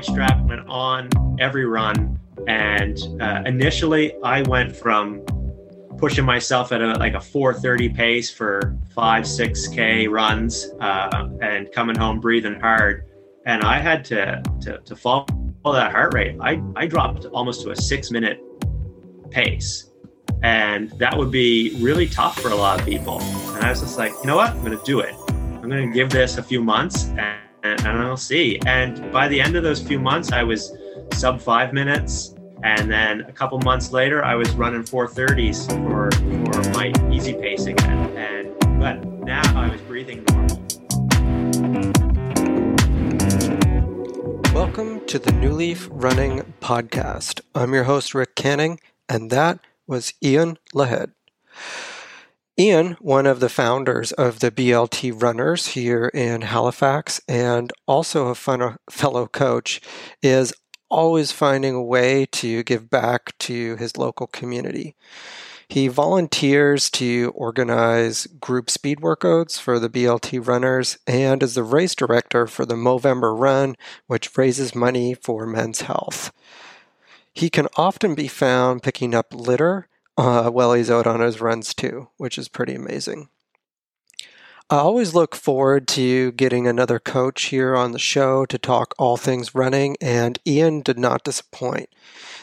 rate strap, went on every run. And uh, initially, I went from pushing myself at a, like a 430 pace for five, 6K runs uh, and coming home breathing hard. And I had to, to, to follow that heart rate. I, I dropped almost to a six minute pace. And that would be really tough for a lot of people. And I was just like, you know what? I'm going to do it. I'm going to give this a few months and, and, and I'll see. And by the end of those few months, I was sub five minutes and then a couple months later, I was running 430s for, for my easy pace again. And but now I was breathing normal. Welcome to the New Leaf Running Podcast. I'm your host, Rick Canning, and that was Ian Lahead. Ian, one of the founders of the BLT Runners here in Halifax and also a fellow coach, is always finding a way to give back to his local community. He volunteers to organize group speed workouts for the BLT runners and is the race director for the Movember Run, which raises money for men's health. He can often be found picking up litter uh, while he's out on his runs too, which is pretty amazing. I always look forward to getting another coach here on the show to talk all things running, and Ian did not disappoint.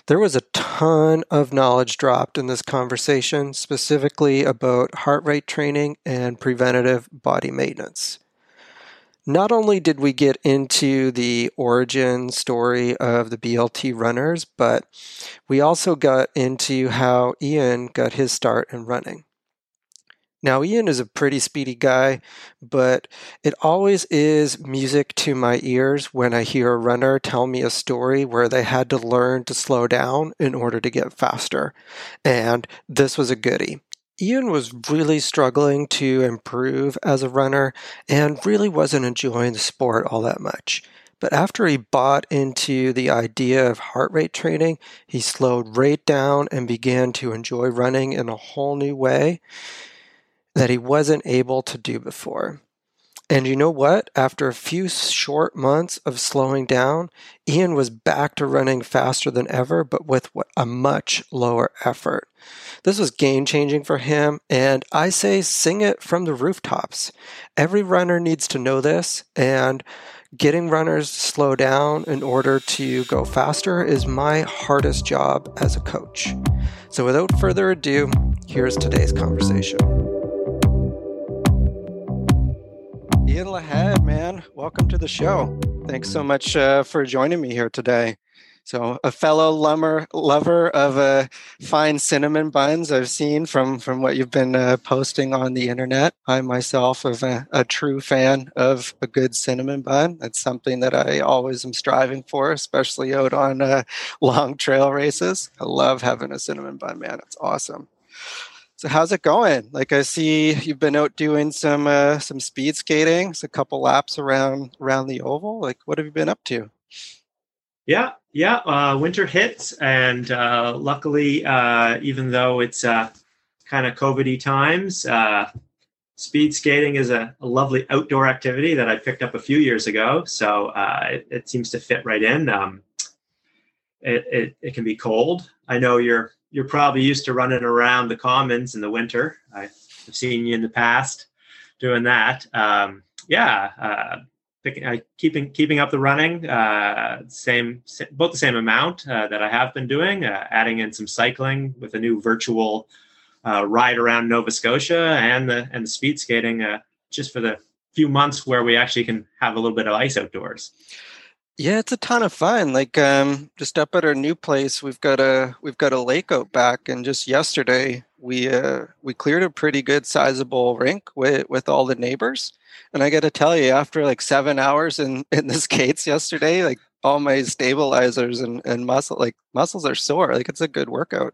There was a ton of knowledge dropped in this conversation, specifically about heart rate training and preventative body maintenance. Not only did we get into the origin story of the BLT runners, but we also got into how Ian got his start in running. Now, Ian is a pretty speedy guy, but it always is music to my ears when I hear a runner tell me a story where they had to learn to slow down in order to get faster. And this was a goodie. Ian was really struggling to improve as a runner and really wasn't enjoying the sport all that much. But after he bought into the idea of heart rate training, he slowed right down and began to enjoy running in a whole new way that he wasn't able to do before. And you know what? After a few short months of slowing down, Ian was back to running faster than ever, but with a much lower effort. This was game changing for him, and I say sing it from the rooftops. Every runner needs to know this, and getting runners to slow down in order to go faster is my hardest job as a coach. So without further ado, here's today's conversation. Man, welcome to the show. Thanks so much uh, for joining me here today. So, a fellow lumber, lover of uh, fine cinnamon buns, I've seen from from what you've been uh, posting on the internet. I myself am a, a, true fan of a good cinnamon bun. That's something that I always am striving for, especially out on uh, long trail races. I love having a cinnamon bun, man. It's awesome. So how's it going? Like I see you've been out doing some uh, some speed skating, it's a couple laps around around the oval. Like what have you been up to? Yeah, yeah. Uh, winter hits, and uh, luckily, uh, even though it's uh, kind of COVIDy times, uh, speed skating is a, a, lovely outdoor activity that I picked up a few years ago. So it, it, seems to fit right in. Um, it, it, it can be cold. I know you're you're probably used to running around the commons in the winter. I've seen you in the past doing that. Um, yeah, uh, picking, uh, keeping keeping up the running, uh, same both the same amount uh, that I have been doing. Uh, adding in some cycling with a new virtual uh, ride around Nova Scotia and the and the speed skating just for the few months where we actually can have a little bit of ice outdoors. Yeah, it's a ton of fun. Like um, just up at our new place, we've got a we've got a lake out back, and just yesterday we uh, we cleared a pretty good sizable rink with with all the neighbors. And I got to tell you, after like seven hours in in the skates yesterday, like all my stabilizers and and muscle like muscles are sore. Like it's a good workout.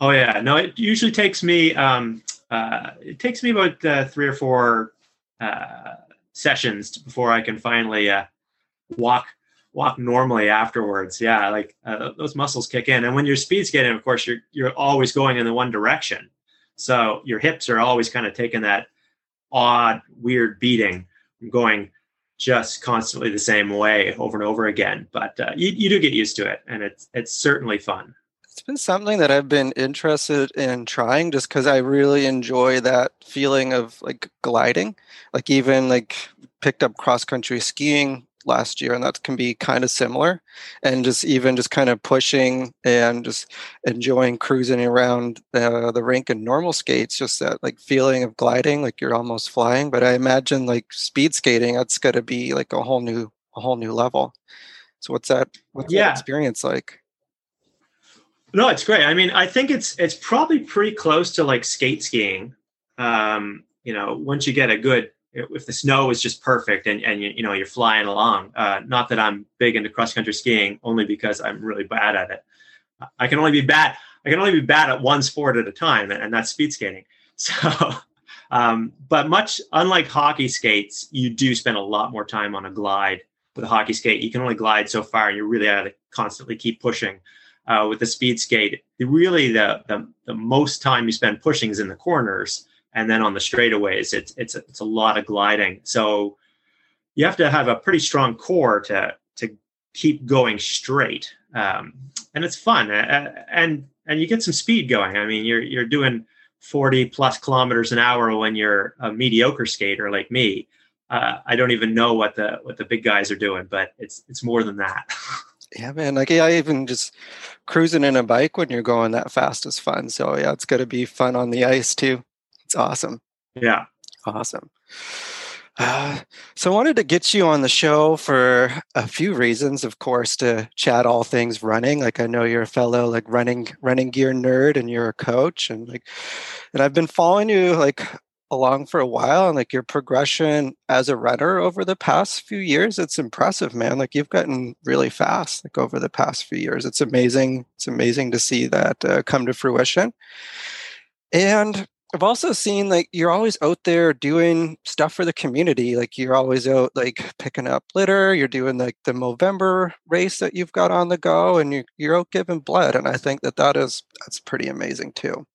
Oh yeah, no, it usually takes me um, uh, it takes me about uh, three or four uh, sessions before I can finally uh, walk walk normally afterwards. Yeah, like uh, those muscles kick in. And when your speed's speed skating, of course, you're you're always going in the one direction. So your hips are always kind of taking that odd, weird beating, going just constantly the same way over and over again. But uh, you, you do get used to it, and it's it's certainly fun. It's been something that I've been interested in trying just because I really enjoy that feeling of like gliding. Like even like picked up cross country skiing last year and that can be kind of similar. And just even just kind of pushing and just enjoying cruising around uh, the rink in normal skates just that like feeling of gliding like you're almost flying. But i imagine like speed skating that's to be like a whole new a whole new level. So what's that what's yeah. that experience like? No it's great. I mean i think it's it's probably pretty close to like skate skiing. Um you know once you get a good if the snow is just perfect and, and you, you know you're flying along uh, not that i'm big into cross country skiing only because i'm really bad at it. I can only be bad i can only be bad at one sport at a time and, that's speed skating. So um, but much unlike hockey skates you do spend a lot more time on a glide. With a hockey skate you can only glide so far and you really have to constantly keep pushing. Uh, with the speed skate really the, the the most time you spend pushing is in the corners and then on the straightaways, it's it's it's a lot of gliding. So you have to have a pretty strong core to to keep going straight, um, and it's fun, uh, and and you get some speed going. I mean, you're you're doing 40 plus kilometers an hour when you're a mediocre skater like me. Uh, I don't even know what the what the big guys are doing, but it's it's more than that. yeah, man. Like I even just cruising in a bike when you're going that fast is fun. So yeah, it's gonna be fun on the ice too. It's awesome. Yeah. Awesome. Uh, so I wanted to get you on the show for a few reasons, of course, to chat all things running. Like I know you're a fellow like running running gear nerd and you're a coach and like and I've been following you like along for a while and like your progression as a runner over the past few years it's impressive man like you've gotten really fast like over the past few years it's amazing it's amazing to see that uh, come to fruition and I've also seen like you're always out there doing stuff for the community. Like you're always out like picking up litter. You're doing like the Movember race that you've got on the go, and you're you're out giving blood. And I think that that is that's pretty amazing too.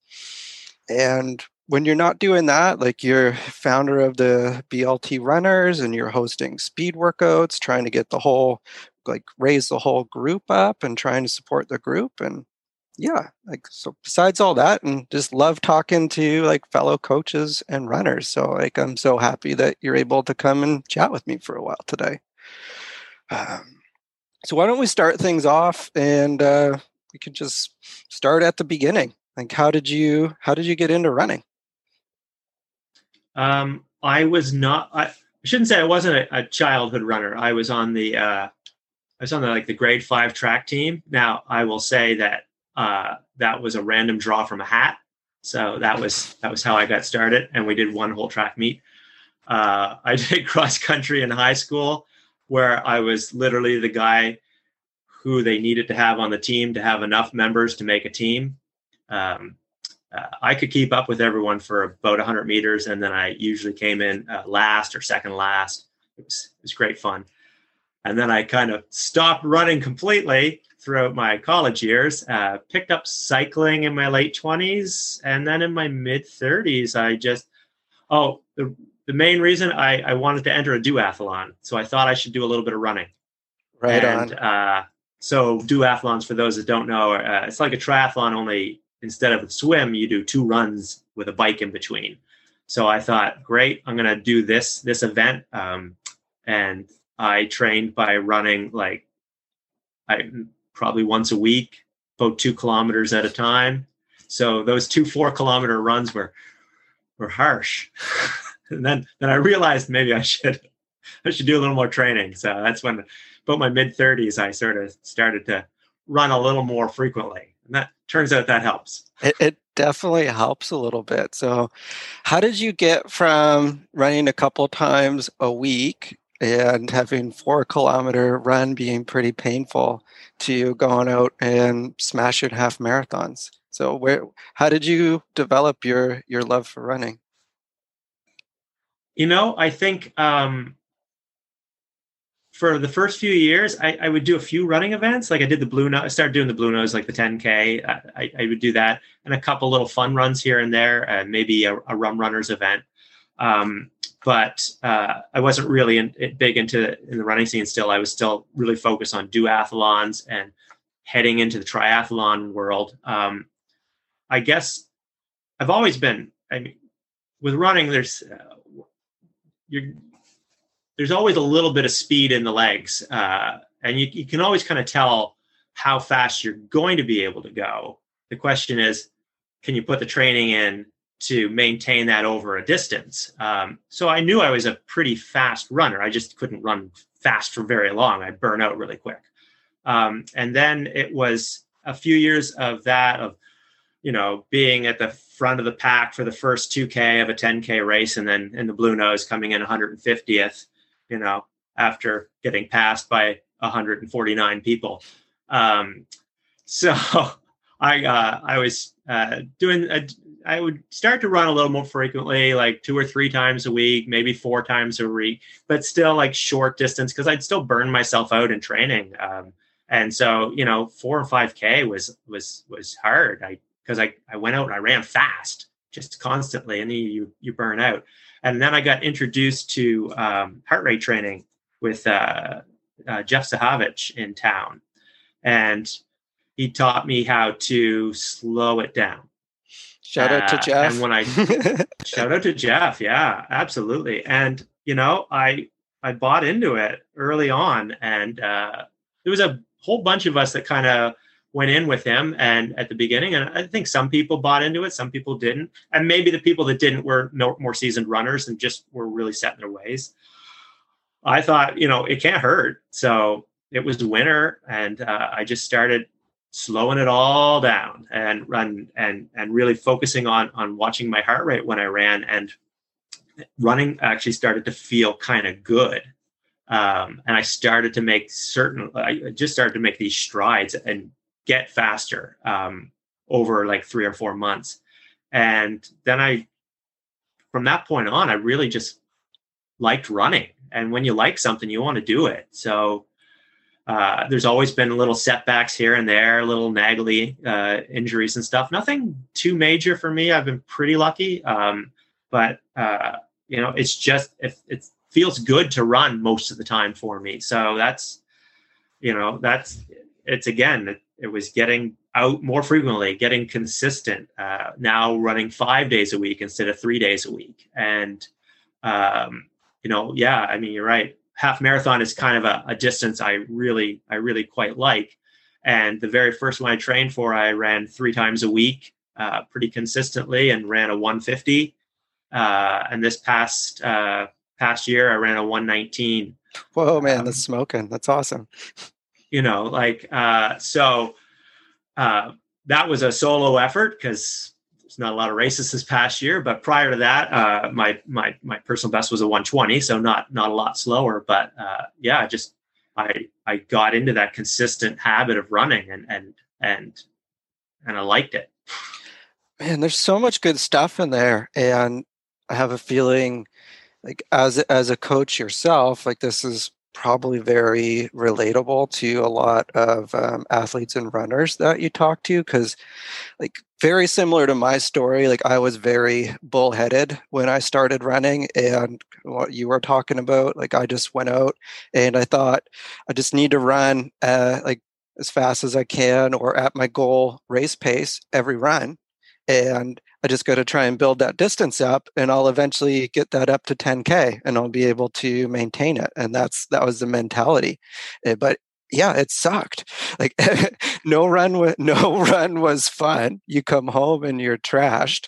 And when you're not doing that, like you're founder of the BLT Runners, and you're hosting speed workouts, trying to get the whole like raise the whole group up and trying to support the group and yeah like so besides all that and just love talking to like fellow coaches and runners so like i'm so happy that you're able to come and chat with me for a while today. Um, so why don't we start things off and uh, we could just start at the beginning. Like how did you how did you get into running? Um, i was not i, I shouldn't say i wasn't a, a, childhood runner. I was on the uh, I was on the like the grade five track team. Now I will say that uh, that was a random draw from a hat. So that was that was how I got started, and we did one whole track meet. Uh, I did cross country in high school, where I was literally the guy who they needed to have on the team to have enough members to make a team. Um, uh, I could keep up with everyone for about 100 meters, and then I usually came in uh, last or second last. It was it was great fun, and then I kind of stopped running completely throughout my college years. Uh, picked up cycling in my late 20s. And then in my mid 30s, I just, oh, the, the main reason I, I wanted to enter a duathlon. So I thought I should do a little bit of running. Right and, on. Uh, so duathlons, for those that don't know, uh, it's like a triathlon, only instead of a swim, you do two runs with a bike in between. So I thought, great, I'm going to do this this event. Um, and I trained by running like I probably once a week, about two kilometers at a time. So those two four kilometer runs were were harsh. and then then I realized maybe I should I should do a little more training. So that's when about my mid 30s I sort of started to run a little more frequently. And that turns out that helps. It, it definitely helps a little bit. So how did you get from running a couple times a week and having four kilometer run being pretty painful to going out and smashing half marathons. So where how did you develop your your love for running? You know, I think um, for the first few years, I, I, would do a few running events. Like I did the Blue Nose, I started doing the Blue Nose, like the 10K. I, I, would do that and a couple little fun runs here and there, and maybe a, a Rum Runners event. Um, but uh, I wasn't really in, big into in the running scene still. I was still really focused on duathlons and heading into the triathlon world. Um, I guess I've always been. I mean, with running, there's uh, you're there's always a little bit of speed in the legs, uh, and you, you can always kind of tell how fast you're going to be able to go. The question is, can you put the training in to maintain that over a distance? Um, so I knew I was a pretty fast runner. I just couldn't run fast for very long. I'd burn out really quick. Um, and then it was a few years of that of you know being at the front of the pack for the first 2k of a 10k race and then in the blue nose coming in 150th you know after getting passed by 149 people um, so i uh, i was uh, doing a, I would start to run a little more frequently, like two or three times a week, maybe four times a week, but still like short distance because I'd still burn myself out in training. Um, and so, you know, four or five K was was was hard. I because I, I went out and I ran fast just constantly and you you burn out. And then I got introduced to um, heart rate training with uh, uh, Jeff Zahavich in town. And he taught me how to slow it down. Shout out to uh, Jeff. And when I shout out to Jeff, yeah, absolutely. And you know, I I bought into it early on, and uh, there was a whole bunch of us that kind of went in with him and at the beginning and i think some people bought into it some people didn't and maybe the people that didn't were no, more seasoned runners and just were really set in their ways i thought you know it can't hurt so it was winter and uh, i just started slowing it all down and run and and really focusing on on watching my heart rate when i ran and running actually started to feel kind of good um, and I started to make certain. I just started to make these strides and get faster um, over like three or four months, and then I, from that point on, I really just liked running. And when you like something, you want to do it. So uh, there's always been little setbacks here and there, little naggly uh, injuries and stuff. Nothing too major for me. I've been pretty lucky, um, but uh, you know, it's just if it's feels good to run most of the time for me. So that's, you know, that's it's again, it, it was getting out more frequently, getting consistent. Uh, now running five days a week instead of three days a week, and um, you know, yeah, I mean, you're right. Half marathon is kind of a, a distance I really, I really quite like. And the very first one I trained for, I ran three times a week, uh, pretty consistently, and ran a 150. Uh, and this past uh, past year, I ran a 119. Whoa, man, um, that's smoking. That's awesome. You know, like, uh, so uh, that was a solo effort because there's not a lot of races this past year. But prior to that, uh, my, my, my personal best was a 120. So not, not a lot slower, but uh, yeah, just, I, I got into that consistent habit of running and, and, and, and I liked it. Man, there's so much good stuff in there. And I have a feeling like as as a coach yourself like this is probably very relatable to a lot of um, athletes and runners that you talk to because like very similar to my story like i was very bullheaded when i started running and what you were talking about like i just went out and i thought i just need to run uh, like as fast as i can or at my goal race pace every run and I just got to try and build that distance up and I'll eventually get that up to 10k and I'll be able to maintain it and that's that was the mentality. Eh, but yeah it sucked. Like no run was no run was fun. You come home and you're trashed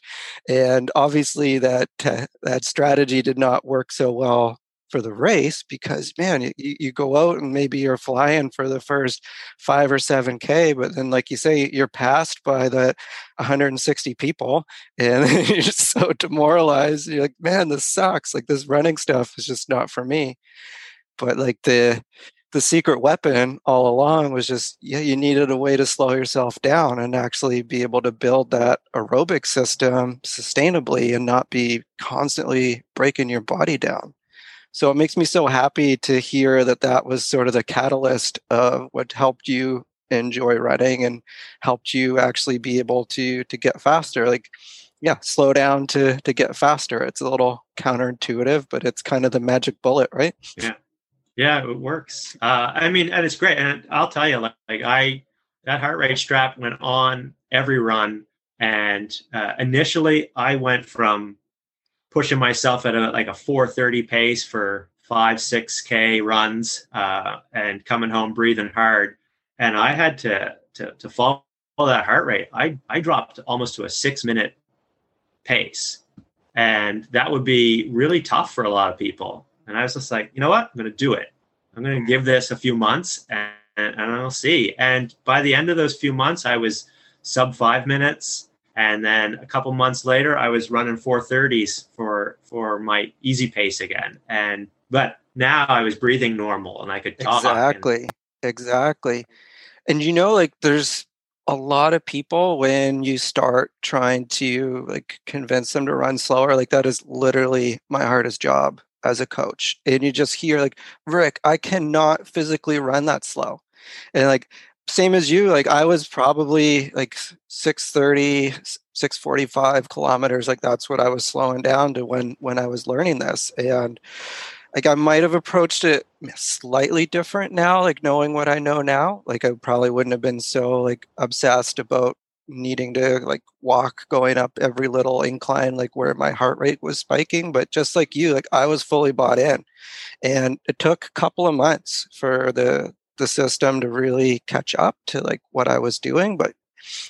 and obviously that that strategy did not work so well for the race because man you, you go out and maybe you're flying for the first five or seven k but then like you say you're passed by the 160 people and you're just so demoralized. You're like man this sucks. Like this running stuff is just not for me. But like the the secret weapon all along was just yeah you needed a way to slow yourself down and actually be able to build that aerobic system sustainably and not be constantly breaking your body down so it makes me so happy to hear that that was sort of the catalyst of what helped you enjoy running and helped you actually be able to to get faster. Like yeah, slow down to to get faster. It's a little counterintuitive, but it's kind of the magic bullet, right? Yeah, yeah, it works. Uh, I mean, and it's great. And I'll tell you, like, like I that heart rate strap went on every run, and uh, initially I went from pushing myself at a like a 430 pace for five, six K runs uh, and coming home breathing hard. And I had to, to, to follow that heart rate. I, I dropped almost to a six minute pace. And that would be really tough for a lot of people. And I was just like, you know what? I'm going to do it. I'm going to give this a few months and, and I'll see. And by the end of those few months, I was sub five minutes and then a couple months later i was running 430s for for my easy pace again. And but now i was breathing normal and i could talk exactly. And, exactly. And you know like there's a lot of people when you start trying to like convince them to run slower like that is literally my hardest job as a coach. And you just hear like rick i cannot physically run that slow. And like same as you like i was probably like 630 645 kilometers like that's what i was slowing down to when when i was learning this and like i might have approached it slightly different now like knowing what i know now like i probably wouldn't have been so like obsessed about needing to like walk going up every little incline like where my heart rate was spiking but just like you like i was fully bought in and it took a couple of months for the the system to really catch up to like what I was doing. But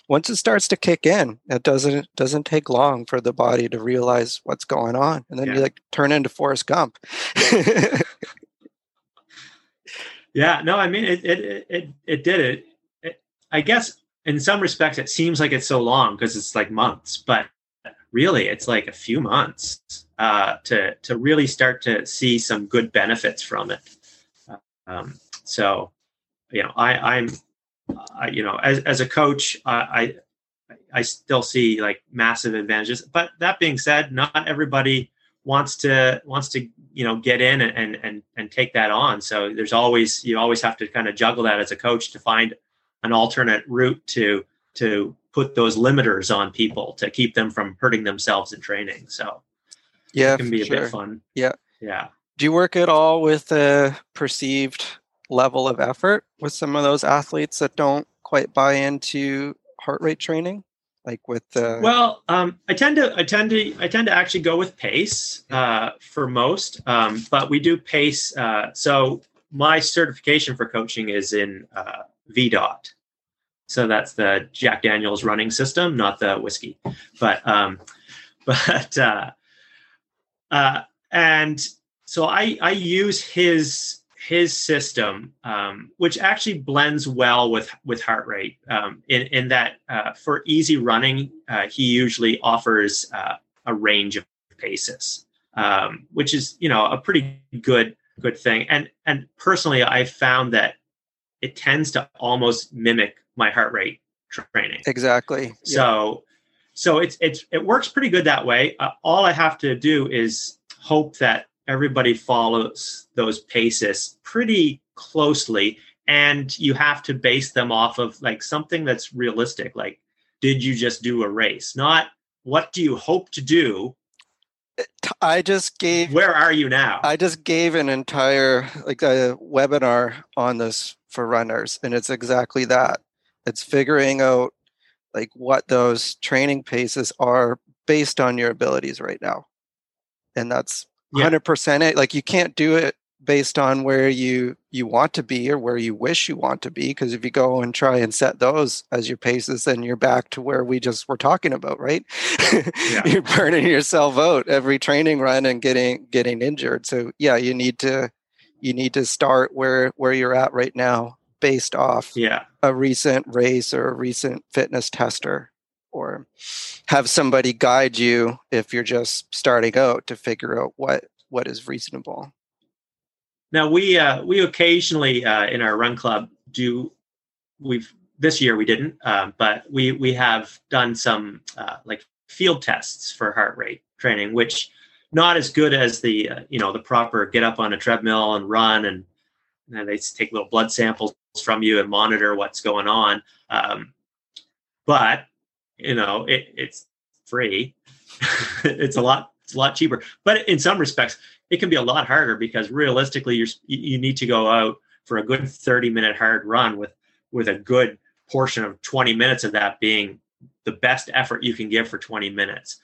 once it starts to kick in, it doesn't doesn't take long for the body to realize what's going on, and then yeah. you like turn into Forrest Gump. yeah, no, I mean it it it it did it. it. I guess in some respects it seems like it's so long because it's like months, but really it's like a few months uh, to to really start to see some good benefits from it. Um, so you know, I, I'm, I, you know, as, as a coach, I, I, I still see like massive advantages. But that being said, not everybody wants to wants to you know get in and and and take that on. So there's always you always have to kind of juggle that as a coach to find an alternate route to to put those limiters on people to keep them from hurting themselves in training. So yeah, it can be a sure. bit fun. Yeah, yeah. Do you work at all with the perceived level of effort with some of those athletes that don't quite buy into heart rate training like with the well um, i tend to i tend to i tend to actually go with pace uh, for most um, but we do pace uh, so my certification for coaching is in uh, vdot so that's the jack daniels running system not the whiskey. But um, but uh, uh, and so i i use his his system, um, which actually blends well with with heart rate, um, in in that uh, for easy running, uh, he usually offers uh, a range of paces, um, which is you know a pretty good good thing. And and personally, I found that it tends to almost mimic my heart rate training. Exactly. So so it's it's it works pretty good that way. Uh, all I have to do is hope that everybody follows those paces pretty closely and you have to base them off of like something that's realistic like did you just do a race? Not what do you hope to do? Uh, I just gave where are you now? I just gave an entire like a webinar on this for runners and it's exactly that. It's figuring out like what those training paces are based on your abilities right now. And that's hundred percent it. Like you can't do it based on where you you want to be or where you wish you want to be because if you go and try and set those as your paces then you're back to where we just were talking about right yeah. you're burning yourself out every training run and getting getting injured so yeah you need to you need to start where where you're at right now based off yeah. a recent race or a recent fitness tester or have somebody guide you if you're just starting out to figure out what what is reasonable. Now we uh, we occasionally uh, in our run club do we've this year we didn't uh, but we we have done some uh, like field tests for heart rate training which not as good as the uh, you know the proper get up on a treadmill and run and, and they take little blood samples from you and monitor what's going on. Um, but you know, it, it's free. it's a lot it's a lot cheaper. But in some respects, it can be a lot harder because realistically, you're you need to go out for a good 30 minute hard run with with a good portion of 20 minutes of that being the best effort you can give for 20 minutes.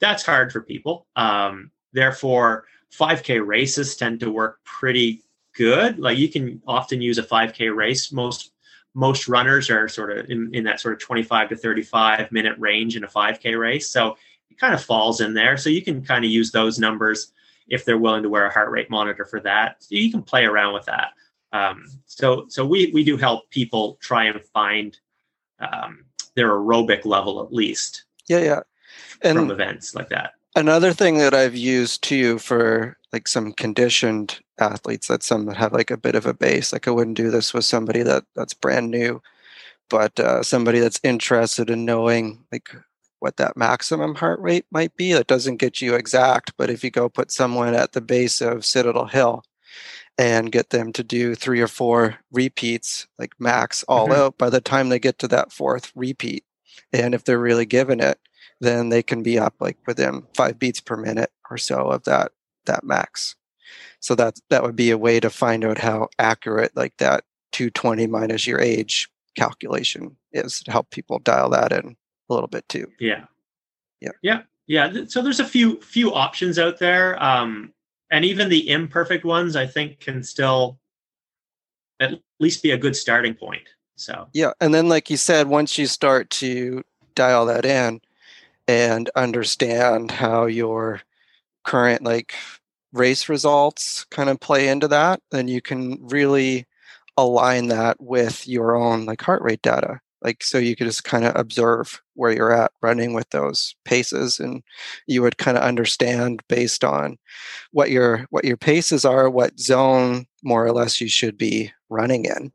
That's hard for people. Um, therefore, 5K races tend to work pretty good. Like you can often use a 5K race. Most most runners are sort of in, in that sort of 25 to 35 minute range in a 5K race. So it kind of falls in there. So you can kind of use those numbers if they're willing to wear a heart rate monitor for that. So you can play around with that. Um, so so we we do help people try and find um, their aerobic level at least. Yeah, yeah. And from events like that. Another thing that I've used too for like some conditioned athletes that some that have like a bit of a base. Like I wouldn't do this with somebody that that's brand new, but uh, somebody that's interested in knowing like what that maximum heart rate might be. That doesn't get you exact, but if you go put someone at the base of Citadel Hill and get them to do three or four repeats, like max all mm-hmm. out, by the time they get to that fourth repeat, and if they're really giving it, then they can be up like within five beats per minute or so of that that max. So that that would be a way to find out how accurate like that 220 minus your age calculation is to help people dial that in a little bit too. Yeah. Yeah. Yeah. Yeah. So there's a few few options out there. Um, and even the imperfect ones I think can still at least be a good starting point. So yeah, and then like you said, once you start to dial that in and understand how your current like race results kind of play into that, then you can really align that with your own like heart rate data like so you could just kind of observe where you're at running with those paces and you would kind of understand based on what your what your paces are what zone more or less you should be running in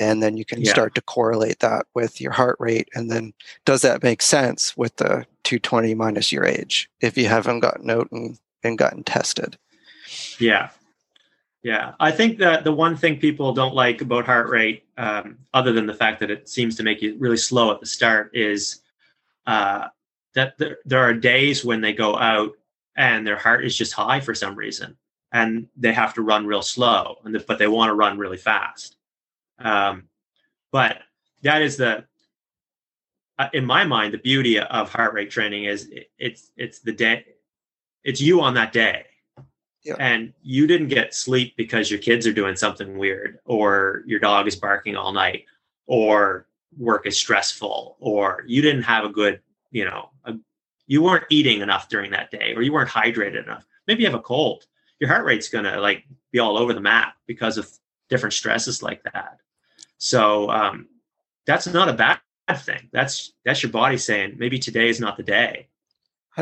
and then you can yeah. start to correlate that with your heart rate and then does that make sense with the 220 minus your age if you haven't gotten out and, and gotten tested yeah. Yeah, I think that the one thing people don't like about heart rate, um, other than the fact that it seems to make you really slow at the start, is uh, that there, there are days when they go out and their heart is just high for some reason, and they have to run real slow, and the, but they want to run really fast. Um, but that is the, uh, in my mind, the beauty of heart rate training is it, it's it's the day, it's you on that day yeah. and you didn't get sleep because your kids are doing something weird or your dog is barking all night or work is stressful or you didn't have a good you know a, you weren't eating enough during that day or you weren't hydrated enough. Maybe you have a cold. Your heart rate's going to like be all over the map because of different stresses like that. So um, that's not a bad thing. That's that's your body saying maybe today is not the day.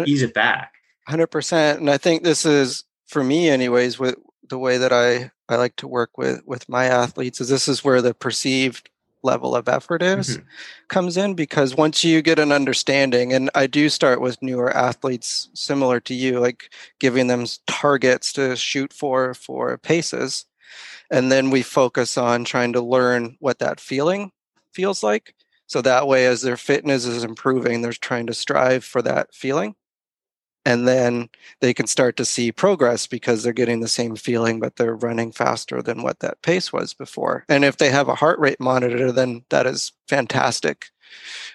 Ease it back. 100% and i think this is for me anyways with the way that i i like to work with with my athletes is this is where the perceived level of effort is mm-hmm. comes in because once you get an understanding and i do start with newer athletes similar to you like giving them targets to shoot for for paces and then we focus on trying to learn what that feeling feels like so that way as their fitness is improving they're trying to strive for that feeling and then they can start to see progress because they're getting the same feeling but they're running faster than what that pace was before and if they have a heart rate monitor then that is fantastic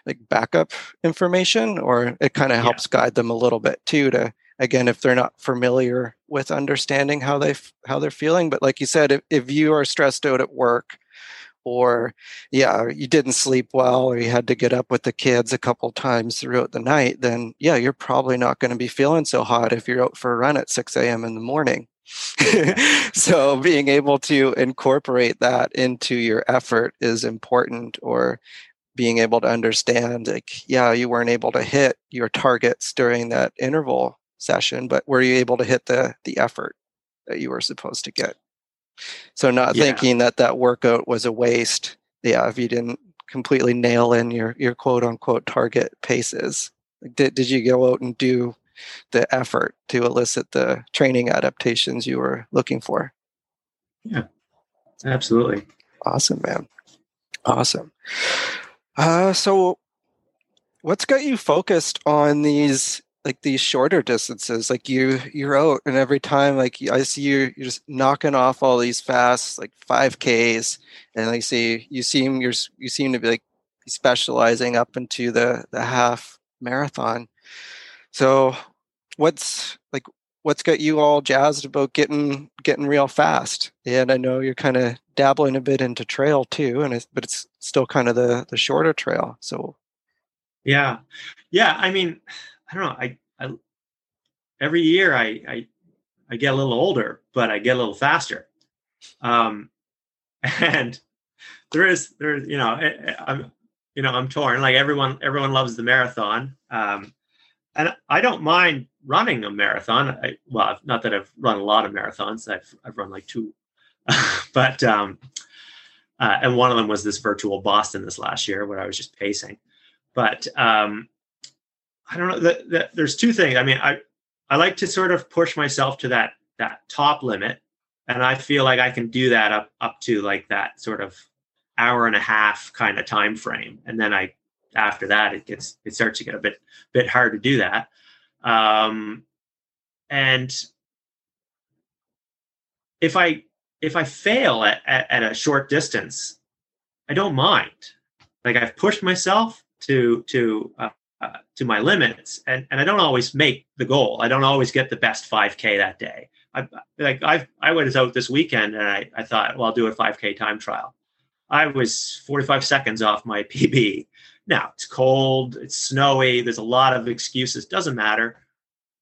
like backup information or it kind of helps yeah. guide them a little bit too to again if they're not familiar with understanding how they how they're feeling but like you said if, if you are stressed out at work or yeah you didn't sleep well or you had to get up with the kids a couple times throughout the night then yeah you're probably not going to be feeling so hot if you're out for a run at 6 a.m in the morning. So being able to incorporate that into your effort is important or being able to understand like yeah you weren't able to hit your targets during that interval session but were you able to hit the the effort that you were supposed to get so not yeah. thinking that that workout was a waste. Yeah, if you didn't completely nail in your your quote unquote target paces. Did did you go out and do the effort to elicit the training adaptations you were looking for? Yeah, absolutely. Awesome, man. Awesome. Uh, so what's got you focused on these like these shorter distances like you you're out and every time like i see you you're just knocking off all these fast like 5ks and like see you seem you're you seem to be like specializing up into the the half marathon. So what's like what's got you all jazzed about getting getting real fast? And i know you're kind of dabbling a bit into trail too and it's but it's still kind of the the shorter trail so. Yeah. Yeah i mean I don't know. I, I every year I, I I get a little older, but I get a little faster. Um, and there is there you know eh, eh, I'm you know I'm torn. Like everyone everyone loves the marathon. Um, and I don't mind running a marathon. I, well, not that I've run a lot of marathons. I've I've run like two, but um, uh, and one of them was this virtual Boston this last year where I was just pacing. But um, I don't know. That, that, there's two things. I mean, I I like to sort of push myself to that that top limit, and I feel like I can do that up up to like that sort of hour and a half kind of time frame, and then I after that it gets it starts to get a bit bit hard to do that. Um, and if I if I fail at, at, at a short distance, I don't mind. Like I've pushed myself to to uh, uh, to my limits and, and i don't always make the goal. I don't always get the best 5k that day. I like i i out this weekend and i, I thought well i'll do a 5k time trial. I was 45 seconds off my pb now it's cold it's snowy there's a lot of excuses doesn't matter.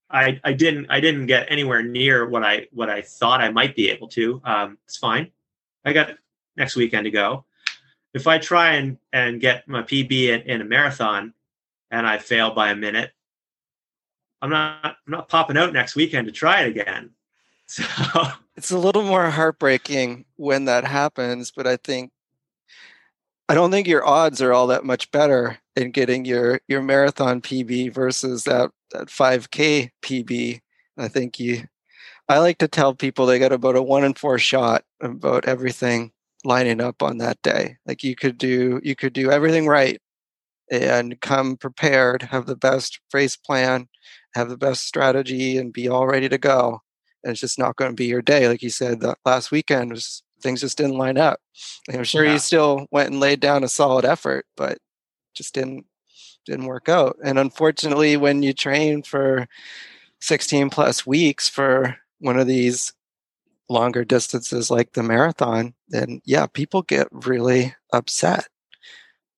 I i didn't i didn't get anywhere near what i what i thought i might be able to. Um it's fine. I got next weekend to go. If i try and and get my pb in, in a marathon and I fail by a minute, I'm not I'm not popping out next weekend to try it again. So it's a little more heartbreaking when that happens, but I think I don't think your odds are all that much better in getting your your marathon PB versus that that 5K PB. I think you I like to tell people they got about a one in four shot about everything lining up on that day. Like you could do you could do everything right and come prepared, have the best race plan, have the best strategy, and be all ready to go. And it's just not going to be your day. Like you said, the last weekend was things just didn't line up. I'm sure yeah. you still went and laid down a solid effort, but just didn't didn't work out. And unfortunately, when you train for 16 plus weeks for one of these longer distances like the marathon, then yeah, people get really upset.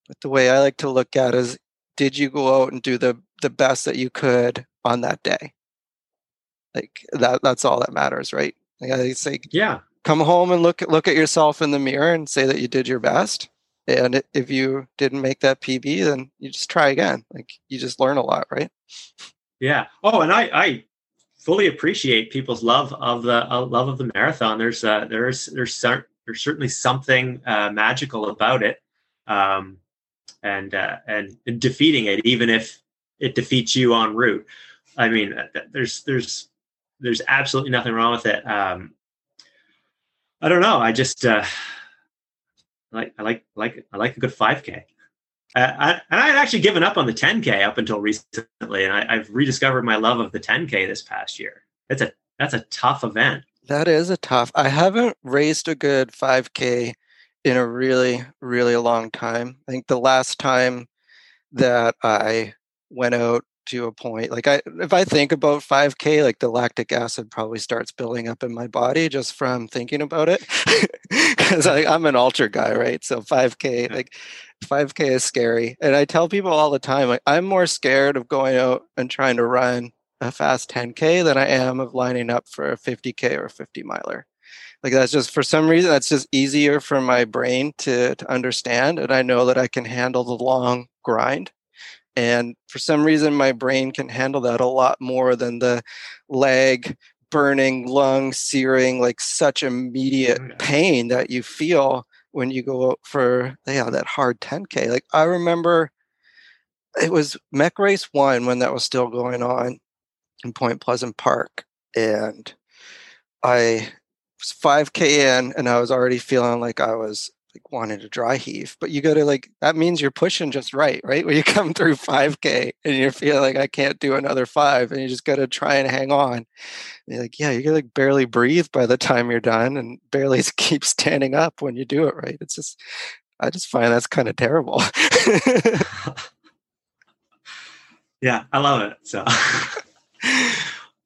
But the way I like to look at is did you go out and do the the best that you could on that day? Like that that's all that matters, right? Like I say yeah. Come home and look look at yourself in the mirror and say that you did your best. And if you didn't make that PB, then you just try again. Like you just learn a lot, right? Yeah. Oh, and I I fully appreciate people's love of the uh, love of the marathon. There's uh, there's there's there's certainly something uh, magical about it. Um, and uh, and defeating it, even if it defeats you en route. I mean, uh, there's there's there's absolutely nothing wrong with it. Um, I don't know. I just uh, like I like like I like a good 5K. Uh, I, and I had actually given up on the 10K up until recently, and I, I've rediscovered my love of the 10K this past year. It's a that's a tough event. That is a tough. I haven't raced a good 5K in a really, really long time. I think the last time that I went out to a point like I if I think about 5k like the lactic acid probably starts building up in my body just from thinking about it. Cuz I'm an ultra guy right? So 5k like 5k is scary. And I tell people all the time like I'm more scared of going out and trying to run a fast 10k than I am of lining up for a 50k or a 50 miler like that's just for some reason that's just easier for my brain to to understand and i know that i can handle the long grind. And for some reason my brain can handle that a lot more than the leg burning lung searing like such immediate oh, pain that you feel when you go out for yeah that hard 10k like i remember it was MEC race one when that was still going on in point pleasant park and i 5k in and I was already feeling like I was like wanting to dry heave, but you go to like that means you're pushing just right, right? When you come through 5K and you feel like I can't do another five, and you just got to try and hang on. And you're like, yeah, you can like barely breathe by the time you're done, and barely keep standing up when you do it right. It's just, I just find that's kind of terrible. yeah, I love it. So.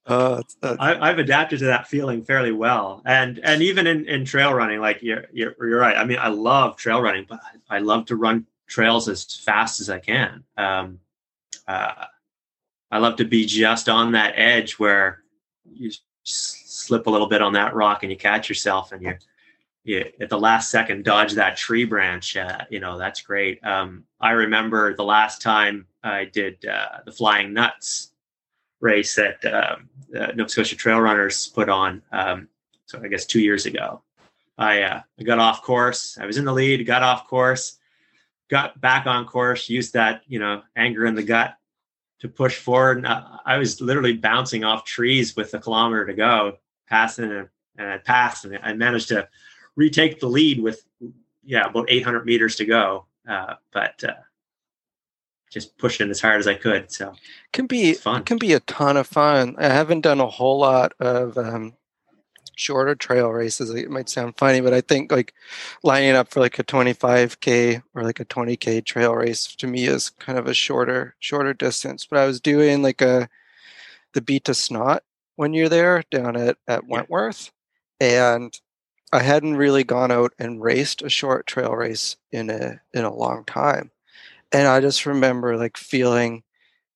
Uh, I, have adapted to that feeling fairly well, and and even in, in trail running, like you're, you're you're right. I mean, I love trail running, but I love to run trails as fast as I can. Um, uh, I love to be just on that edge where you slip a little bit on that rock and you catch yourself, and you you at the last second dodge that tree branch. Uh, you know that's great. Um, I remember the last time I did uh, the Flying Nuts race that um, uh, Nova Scotia Trail Runners put on. Um, so I guess two years ago, I, uh, I got off course. I was in the lead, got off course, got back on course, used that you know anger in the gut to push forward. And I, I was literally bouncing off trees with a kilometer to go, passing and, I passed, and I managed to retake the lead with yeah about 800 meters to go. Uh, but uh, just pushing as hard as I could. So can be fun. Can be a ton of fun. I haven't done a whole lot of um, shorter trail races. It might sound funny, but I think like lining up for like a 25k or like a 20k trail race to me is kind of a shorter shorter distance. But I was doing like a the beat to snot when you're there down at at Wentworth, yeah. and I hadn't really gone out and raced a short trail race in a in a long time and I just remember like feeling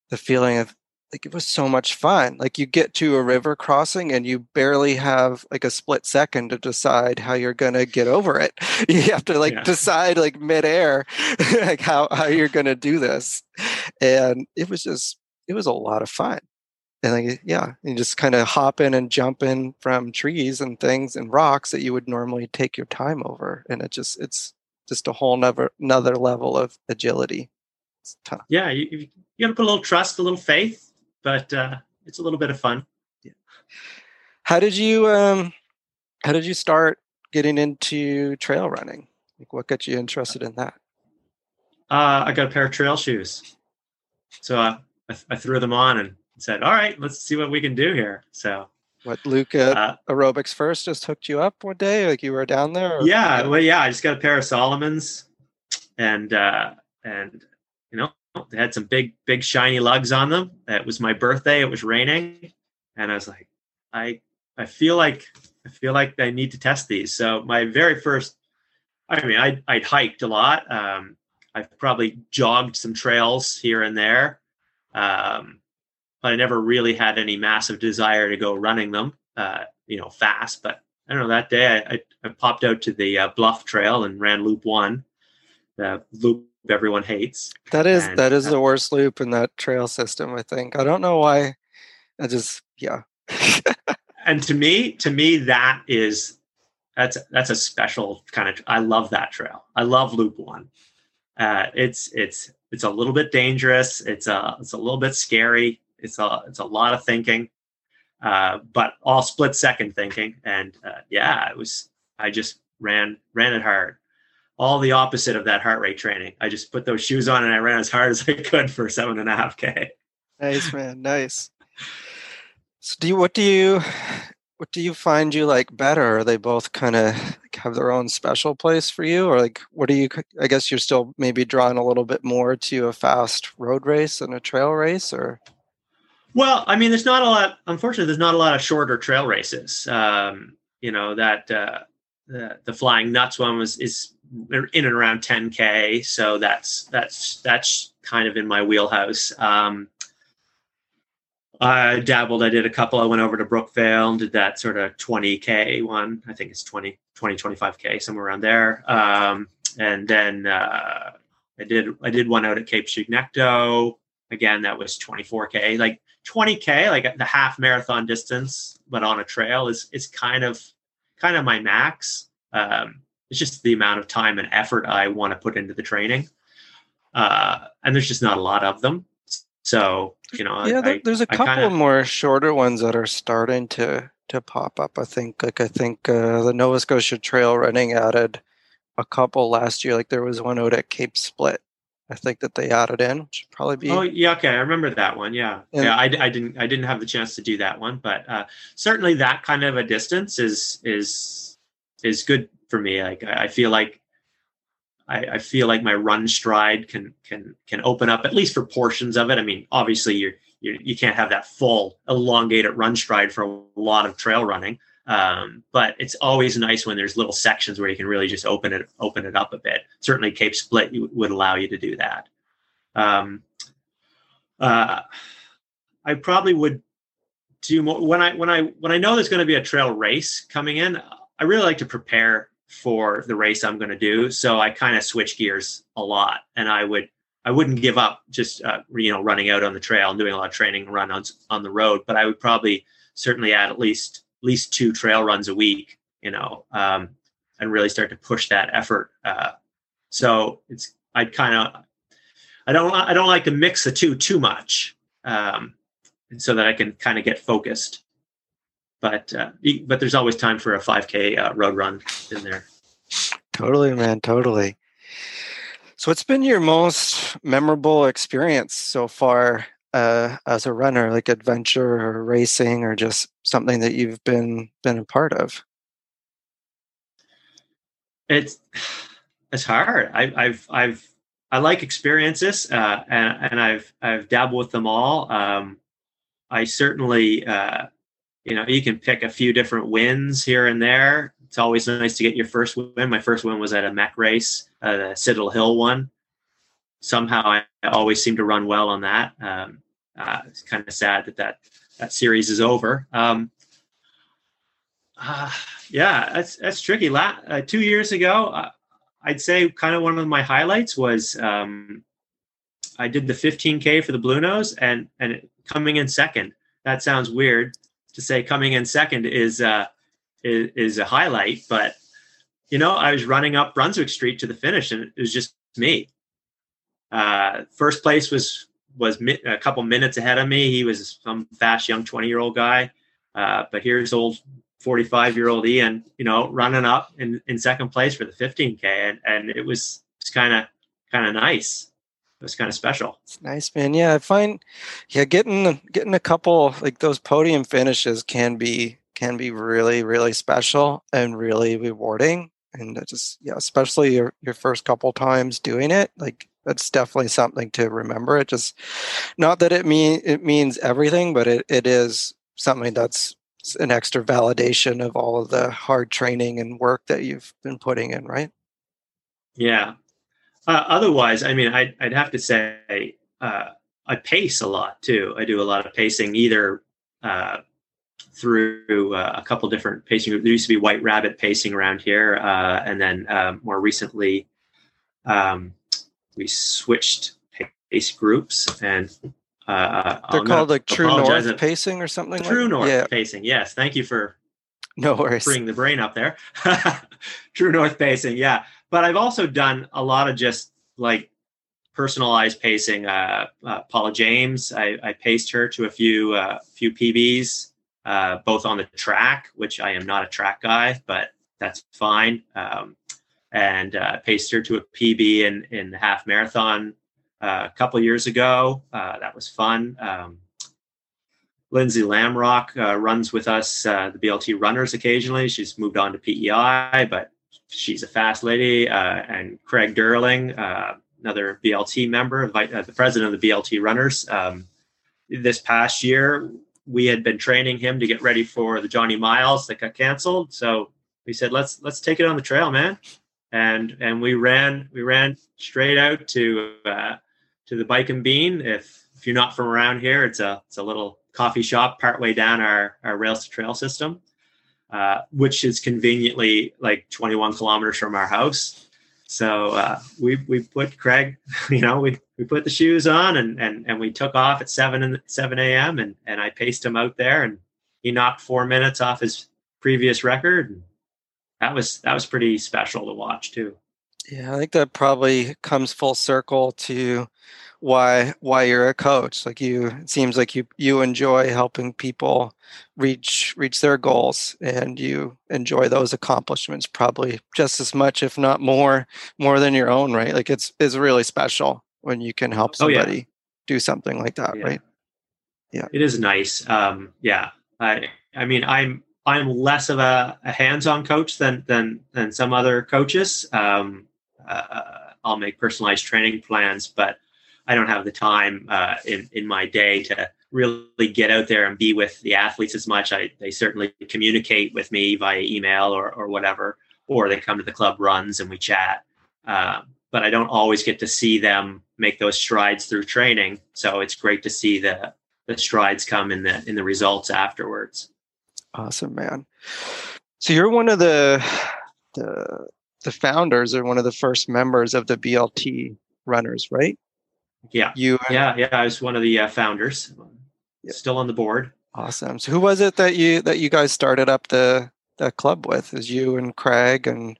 the feeling of like it was so much fun. Like you get to a river crossing and you barely have like a split second to decide how you're gonna get over it. You have to like yeah. decide like midair like how, how you're gonna do this. And it was just it was a lot of fun. And like yeah, you just kind of hop in and jump in from trees and things and rocks that you would normally take your time over. And it just it's just a whole another another level of agility. It's tough. Yeah, you, you got to put a little trust, a little faith, but uh, it's a little bit of fun. Yeah. How did you um, How did you start getting into trail running? Like, what got you interested in that? Uh, I got a pair of trail shoes, so uh, I, th- I threw them on and said, "All right, let's see what we can do here." So what Luke at uh, Aerobics First just hooked you up one day, like you were down there? Or? Yeah, well, yeah, I just got a pair of Salomons, and uh, and you know they had some big, big shiny lugs on them. It was my birthday. It was raining, and I was like, I I feel like I feel like I need to test these. So my very first, I mean, I I'd hiked a lot. Um, I've probably jogged some trails here and there. Um, but I never really had any massive desire to go running them, uh, you know, fast. But I don't know. That day, I, I, I popped out to the uh, Bluff Trail and ran Loop One, the loop everyone hates. That is and, that is uh, the worst loop in that trail system. I think. I don't know why. I just yeah. and to me, to me, that is that's that's a special kind of. I love that trail. I love Loop One. Uh, it's it's it's a little bit dangerous. It's a it's a little bit scary. It's a it's a lot of thinking, uh, but all split second thinking. And uh, yeah, it was. I just ran ran it hard. All the opposite of that heart rate training. I just put those shoes on and I ran as hard as I could for seven and a half k. Nice man, nice. So do you what do you what do you find you like better? Are they both kind of like have their own special place for you, or like what do you? I guess you're still maybe drawing a little bit more to a fast road race than a trail race, or well, I mean, there's not a lot. Unfortunately, there's not a lot of shorter trail races. Um, you know that uh, the the Flying Nuts one was is in and around 10k, so that's that's that's kind of in my wheelhouse. Um, I dabbled. I did a couple. I went over to Brookvale and did that sort of 20k one. I think it's 20, 20, 25k somewhere around there. Um, and then uh, I did I did one out at Cape Chignecto. Again, that was 24k. Like 20k, like the half marathon distance, but on a trail is is kind of kind of my max. Um, it's just the amount of time and effort I want to put into the training, uh, and there's just not a lot of them. So you know, yeah, I, there's a couple kinda, more shorter ones that are starting to to pop up. I think, like I think uh, the Nova Scotia Trail Running added a couple last year. Like there was one out at Cape Split. I think that they added in, which should probably be. Oh yeah, okay, I remember that one. Yeah, And- yeah. I, I didn't I didn't have the chance to do that one, but uh, certainly that kind of a distance is is is good for me. Like I, feel like I, I feel like my run stride can can can open up at least for portions of it. I mean, obviously you're you you can't have that full elongated run stride for a lot of trail running. Um, but it's always nice when there's little sections where you can really just open it open it up a bit. Certainly, Cape Split would allow you to do that. Um, uh, I probably would do more when I when I when I know there's going to be a trail race coming in. I really like to prepare for the race I'm going to do, so I kind of switch gears a lot, and I would I wouldn't give up just uh, you know running out on the trail and doing a lot of training and run on on the road, but I would probably certainly add at least least two trail runs a week, you know, um, and really start to push that effort. Uh, so it's I kind of I don't I don't like to mix the two too much, um, so that I can kind of get focused. But uh, but there's always time for a 5K uh, road run in there. Totally, man. Totally. So, what's been your most memorable experience so far uh, as a runner, like adventure or racing, or just something that you've been been a part of? It's it's hard. I, I've I've I like experiences, uh, and and I've I've dabbled with them all. Um, I certainly, uh, you know, you can pick a few different wins here and there. It's always nice to get your first win. My first win was at a MEC race, uh, the Citadel Hill one. Somehow, I always seem to run well on that. Um, uh, it's kind of sad that that that series is over. Um, uh, yeah, that's that's tricky. La- uh, two years ago, uh, I'd say kind of one of my highlights was um, I did the 15k for the Bluenose, and and coming in second. That sounds weird to say. Coming in second is uh, is, is a highlight, but you know, I was running up Brunswick Street to the finish, and it was just me. Uh, first place was was mi- a couple minutes ahead of me. He was some fast young 20 year old guy, uh, but here's old 45 year old Ian, you know, running up in, in second place for the 15k, and and it was kind of kind of nice. It was kind of special. It's nice, man. Yeah, I find yeah, getting getting a couple like those podium finishes can be can be really really special and really rewarding. And just yeah, especially your your first couple times doing it, like that's definitely something to remember. It just not that it mean it means everything, but it, it is something that's an extra validation of all of the hard training and work that you've been putting in, right? Yeah. Uh, otherwise, I mean, I'd, I'd have to say uh, I pace a lot too. I do a lot of pacing either uh, through uh, a couple different pacing groups. There used to be White Rabbit pacing around here, uh, and then um, more recently, um, we switched pace groups and. Uh, They're I'm called like True North pacing or something. True like? North Yeah, pacing. Yes, thank you for no worries. bring the brain up there. True North pacing, yeah. But I've also done a lot of just like personalized pacing. Uh, uh, Paula James, I, I paced her to a few uh, few PBs, uh, both on the track, which I am not a track guy, but that's fine. Um, and uh, paced her to a PB in in the half marathon uh, a couple years ago. Uh, that was fun. Um, Lindsay Lamrock uh, runs with us, uh, the BLT runners occasionally. She's moved on to PEI, but she's a fast lady. Uh, and Craig Derling, uh, another BLT member, the president of the BLT runners. Um, this past year, we had been training him to get ready for the Johnny Miles that got canceled. So we said, let's let's take it on the trail, man. And and we ran we ran straight out to uh, to the Bike and Bean. If if you're not from around here, it's a it's a little coffee shop partway down our, our rails to trail system, uh, which is conveniently like 21 kilometers from our house. So uh, we we put Craig, you know, we, we put the shoes on and, and and we took off at seven and seven a.m. and and I paced him out there and he knocked four minutes off his previous record. And that was that was pretty special to watch too. Yeah, I think that probably comes full circle to why why you're a coach. Like you, it seems like you you enjoy helping people reach reach their goals, and you enjoy those accomplishments probably just as much, if not more, more than your own. Right? Like it's it's really special when you can help somebody oh, yeah. do something like that. Yeah. Right? Yeah, it is nice. Um, yeah, I I mean I'm I'm less of a, a hands-on coach than than than some other coaches. Um, uh, I'll make personalized training plans, but I don't have the time uh, in in my day to really get out there and be with the athletes as much. I they certainly communicate with me via email or or whatever, or they come to the club runs and we chat. Uh, but I don't always get to see them make those strides through training. So it's great to see the the strides come in the in the results afterwards. Awesome, man. So you're one of the the the founders or one of the first members of the BLT runners, right? Yeah. You Yeah, yeah, I was one of the uh, founders. Yeah. Still on the board. Awesome. So who was it that you that you guys started up the the club with? Is you and Craig and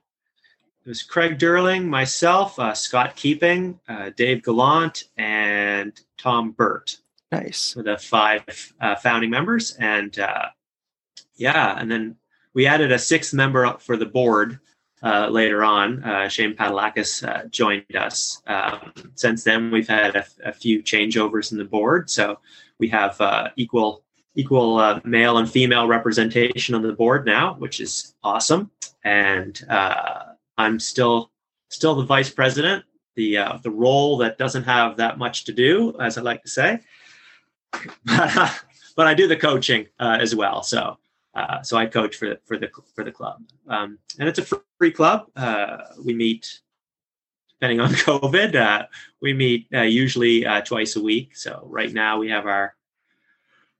it was Craig Durling, myself, uh, Scott Keeping, uh, Dave Gallant, and Tom Burt. Nice. the five uh, founding members, and uh, yeah, and then we added a sixth member for the board uh, later on. Uh, Shane Padalakis uh, joined us. Um, since then, we've had a, a, few changeovers in the board, so we have uh, equal equal uh, male and female representation on the board now, which is awesome. And uh, I'm still still the vice president, the the role that doesn't have that much to do, as I like to say. but I do the coaching as well, so. Uh, so I coach for for the for the club, um, and it's a free club. Uh, we meet, depending on COVID, uh, we meet uh, usually uh, twice a week. So right now we have our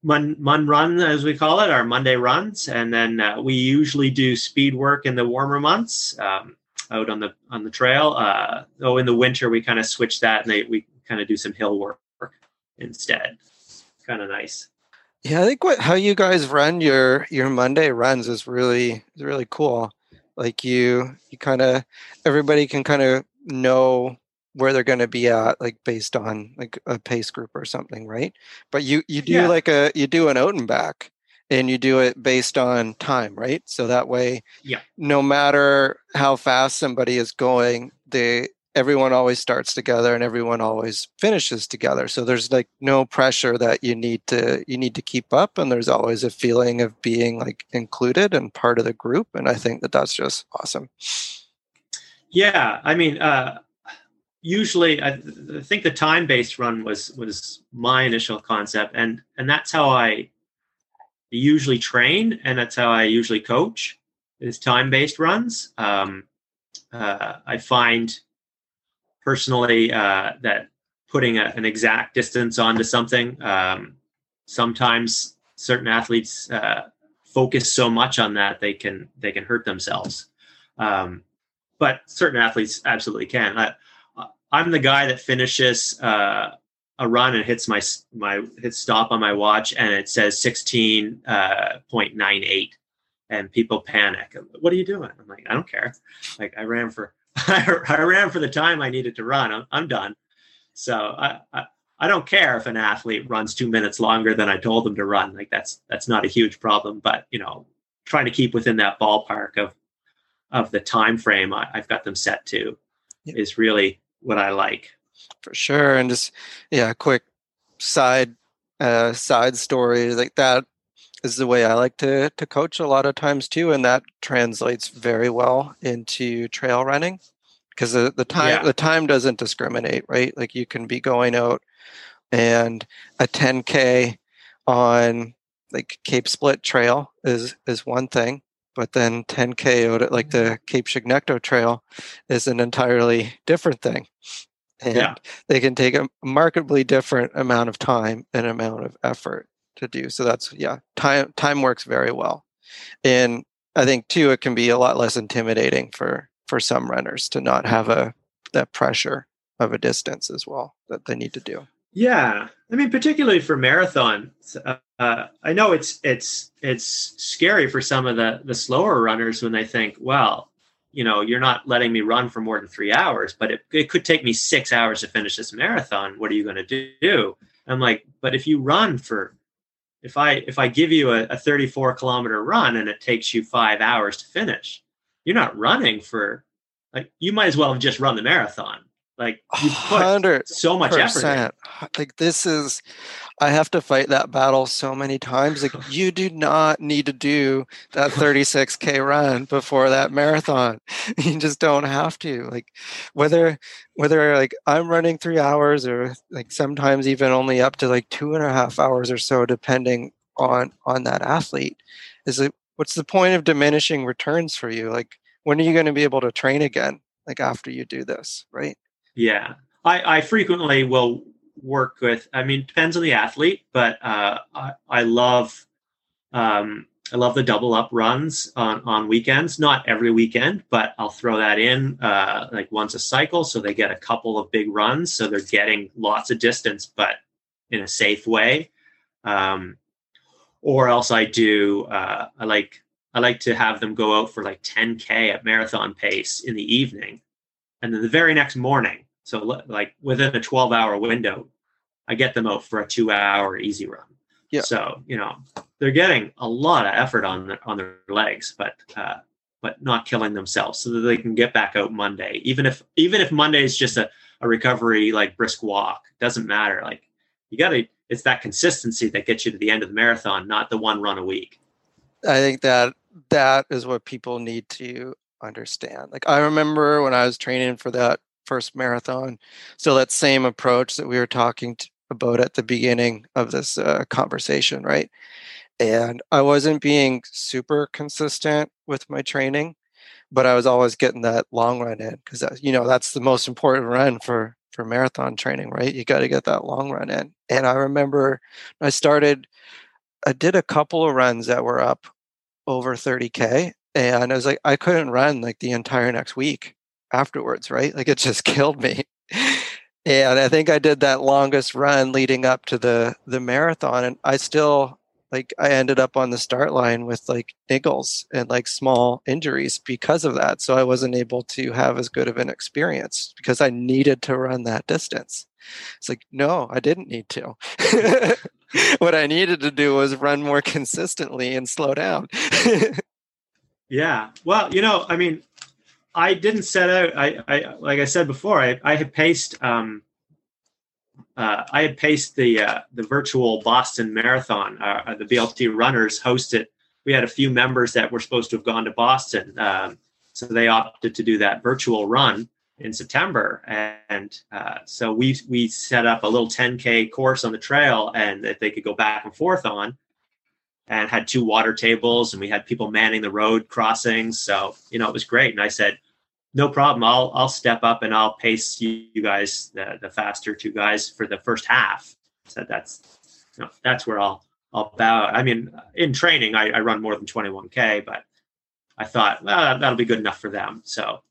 Mun, Mun run, as we call it, our Monday runs, and then we usually do speed work in the warmer months um, out on the on the trail. oh, in the winter we kind of switch that, and they, we kind of do some hill work instead. Kind of nice. Yeah, I think what how you guys run your your Monday runs is really is really cool. Like you you kind of everybody can kind of know where they're going to be at like based on like a pace group or something, right? But you you do yeah. like a you do an out and back and you do it based on time, right? So that way yeah. no matter how fast somebody is going, they everyone always starts together and everyone always finishes together. So there's like no pressure that you need to you need to keep up and there's always a feeling of being like included and part of the group and i think that that's just awesome. Yeah i mean uh usually I, I think the time based run was was my initial concept and and that's how i usually train and that's how i usually coach is time based runs. Um uh, i find personally uh, that putting a, an exact distance onto something um, sometimes certain athletes uh, focus so much on that they can they can hurt themselves. Um, but certain athletes absolutely can. I, i'm the guy that finishes uh, a run and hits my my hits stop on my watch and it says 16.98 uh, and people panic. What are you doing? I'm like i don't care. Like i ran for I, I ran for the time I needed to run. I'm, I'm done. So I, I, I don't care if an athlete runs two minutes longer than I told them to run. Like that's that's not a huge problem. But you know, trying to keep within that ballpark of of the time frame I, have got them set to yeah. is really what I like. For sure, and just yeah, a quick side uh, side story like that is the way I like to to coach a lot of times too, and that translates very well into trail running because the, the time yeah. the time doesn't discriminate, right? Like you can be going out and a 10k on like Cape Split Trail is is one thing, but then 10k out at like the mm-hmm. Cape Chignecto Trail is an entirely different thing. And yeah. they can take a markedly different amount of time and amount of effort to do. So that's yeah, time time works very well. And I think too it can be a lot less intimidating for for some runners to not have a that pressure of a distance as well that they need to do. Yeah, I mean, particularly for marathon, uh, uh, I know it's it's it's scary for some of the the slower runners when they think, well, you know, you're not letting me run for more than three hours, but it, it could take me six hours to finish this marathon. What are you going to do? I'm like, but if you run for, if I if I give you a, a 34 kilometer run and it takes you five hours to finish, you're not running for, like, you might as well have just run the marathon. Like you put so much effort. In. Like this is, I have to fight that battle so many times. Like you do not need to do that 36k run before that marathon. You just don't have to. Like whether whether like I'm running three hours or like sometimes even only up to like two and a half hours or so, depending on on that athlete. Is it what's the point of diminishing returns for you? Like when are you going to be able to train again? Like after you do this, right? Yeah. I, I frequently will work with, I mean, it depends on the athlete, but uh, I, I love, um, I love the double up runs on, on weekends, not every weekend, but I'll throw that in uh, like once a cycle. So they get a couple of big runs. So they're getting lots of distance, but in a safe way. Um, or else I do, uh, I like, I like to have them go out for like 10K at marathon pace in the evening. And then the very next morning, so like within a 12 hour window, I get them out for a two hour easy run. Yeah. So, you know, they're getting a lot of effort on their, on their legs, but, uh, but not killing themselves so that they can get back out Monday. Even if, even if Monday is just a, a recovery, like brisk walk, doesn't matter. Like you got to, it's that consistency that gets you to the end of the marathon, not the one run a week. I think that that is what people need to understand. Like I remember when I was training for that first marathon. So that same approach that we were talking about at the beginning of this uh, conversation, right? And I wasn't being super consistent with my training, but I was always getting that long run in because you know that's the most important run for for marathon training, right? You got to get that long run in. And I remember I started, I did a couple of runs that were up over 30k, and I was like, I couldn't run like the entire next week afterwards, right? Like it just killed me. and I think I did that longest run leading up to the the marathon and I still like I ended up on the start line with like niggles and like small injuries because of that. So I wasn't able to have as good of an experience because I needed to run that distance. It's like, no, I didn't need to. what I needed to do was run more consistently and slow down. yeah. Well, you know, I mean, I didn't set out. I, I like I said before. I, I had paced. Um, uh, I had paced the uh, the virtual Boston Marathon. Uh, uh the BLT runners hosted. We had a few members that were supposed to have gone to Boston, um, so they opted to do that virtual run in September. And uh, so we we set up a little 10k course on the trail, and that they could go back and forth on and had two water tables and we had people manning the road crossings so you know it was great and i said no problem. I'll I'll step up and I'll pace you, you guys the, the faster two guys for the first half. So that's you know, that's where I'll I'll bow. I mean, in training, I, I run more than 21k, but I thought well that'll be good enough for them. So,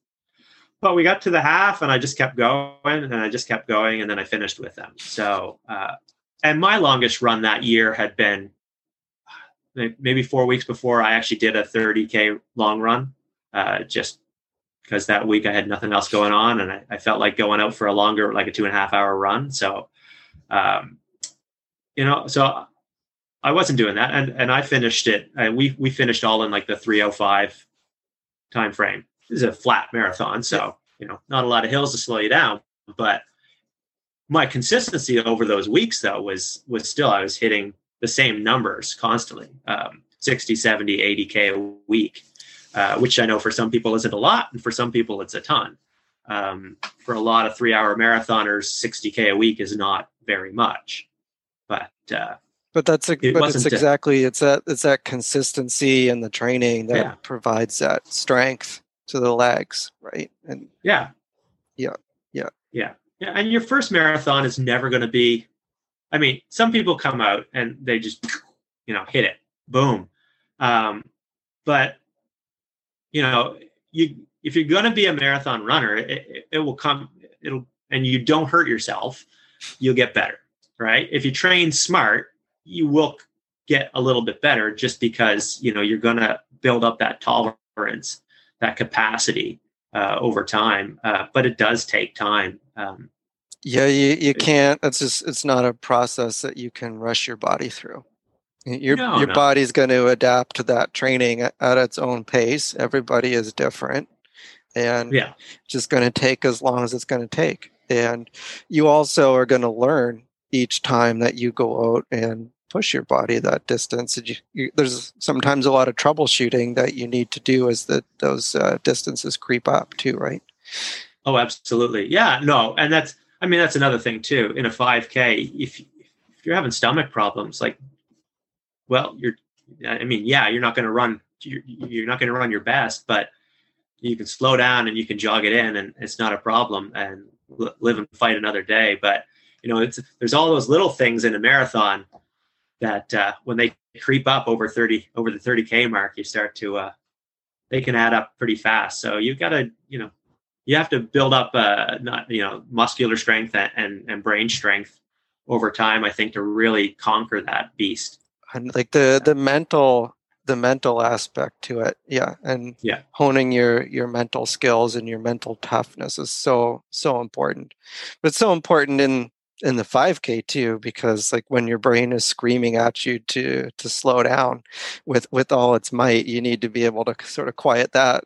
but we got to the half, and I just kept going, and I just kept going, and then I finished with them. So, uh, and my longest run that year had been maybe four weeks before I actually did a 30k long run. Uh, just because that week I had nothing else going on and I, I, felt like going out for a longer, like a two and a half hour run. So, um, you know, so I wasn't doing that. And, and I finished it. And we, we finished all in like the 305 time frame. This is a flat marathon. So, you know, not a lot of hills to slow you down, but my consistency over those weeks though was, was still, I was hitting the same numbers constantly, um, 60, 70, 80 K a week. Uh, which I know for some people isn't a lot, and for some people it's a ton. Um, for a lot of three-hour marathoners, 60k a week is not very much, but uh, but that's a, it but it's exactly it's that it's that consistency and the training that yeah. provides that strength to the legs, right? And yeah, yeah, yeah, yeah, yeah. And your first marathon is never going to be. I mean, some people come out and they just you know hit it, boom. Um, but you know, you if you're going to be a marathon runner, it, it, will come. It'll and you don't hurt yourself, you'll get better, right? If you train smart, you will get a little bit better just because you know you're going to build up that tolerance that capacity uh, over time. Uh, but it does take time. Um, yeah, you, you can't. It's just it's not a process that you can rush your body through. Your No, your no. body's going to adapt to that training at, its own pace. Everybody is different, and yeah, just going to take as long as it's going to take. And you also are going to learn each time that you go out and push your body that distance. You, you, there's sometimes a lot of troubleshooting that you need to do as the, those uh, distances creep up too, right? Oh, absolutely. Yeah, no, and that's I mean that's another thing too. In a 5K, if if you're having stomach problems, like, well, you're I mean, yeah, you're not going to run you're, you're not going to run your best, but you can slow down and you can jog it in, and it's not a problem, and li- live and fight another day. But you know, it's there's all those little things in a marathon that uh, when they creep up over 30 over the 30k mark, you start to uh, they can add up pretty fast. So you've got to you know you have to build up uh not you know muscular strength and, and and brain strength over time i think to really conquer that beast And like the the mental the mental aspect to it, yeah, and Yeah. honing your your mental skills and your mental toughness is so so important. But so important in in the 5k too because like when your brain is screaming at you to to slow down with with all its might you need to be able to sort of quiet that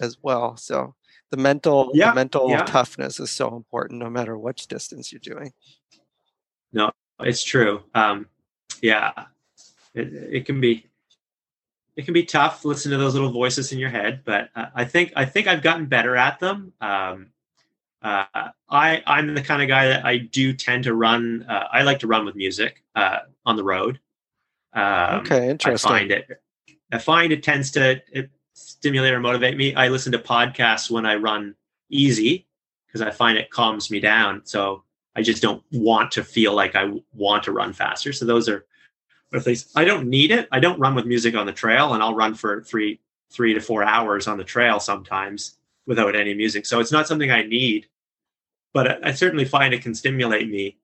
as well. So the mental Yeah, the mental yeah. toughness is so important no matter which distance you're doing. No, it's true. Um yeah it, it can be it can be tough to listen to those little voices in your head but uh, i think i think i've gotten better at them um uh, I I'm the kind of guy that I do tend to run. Uh, I like to run with music uh, on the road. Um, okay I interesting find it. I find it tends to it stimulate or motivate me. I listen to podcasts when I run easy because I find it calms me down. So I just don't want to feel like I want to run faster. So those are things I don't need it. I don't run with music on the trail, and I'll run for three three to four hours on the trail sometimes without any music. So it's not something I need, but I, I certainly find it can stimulate me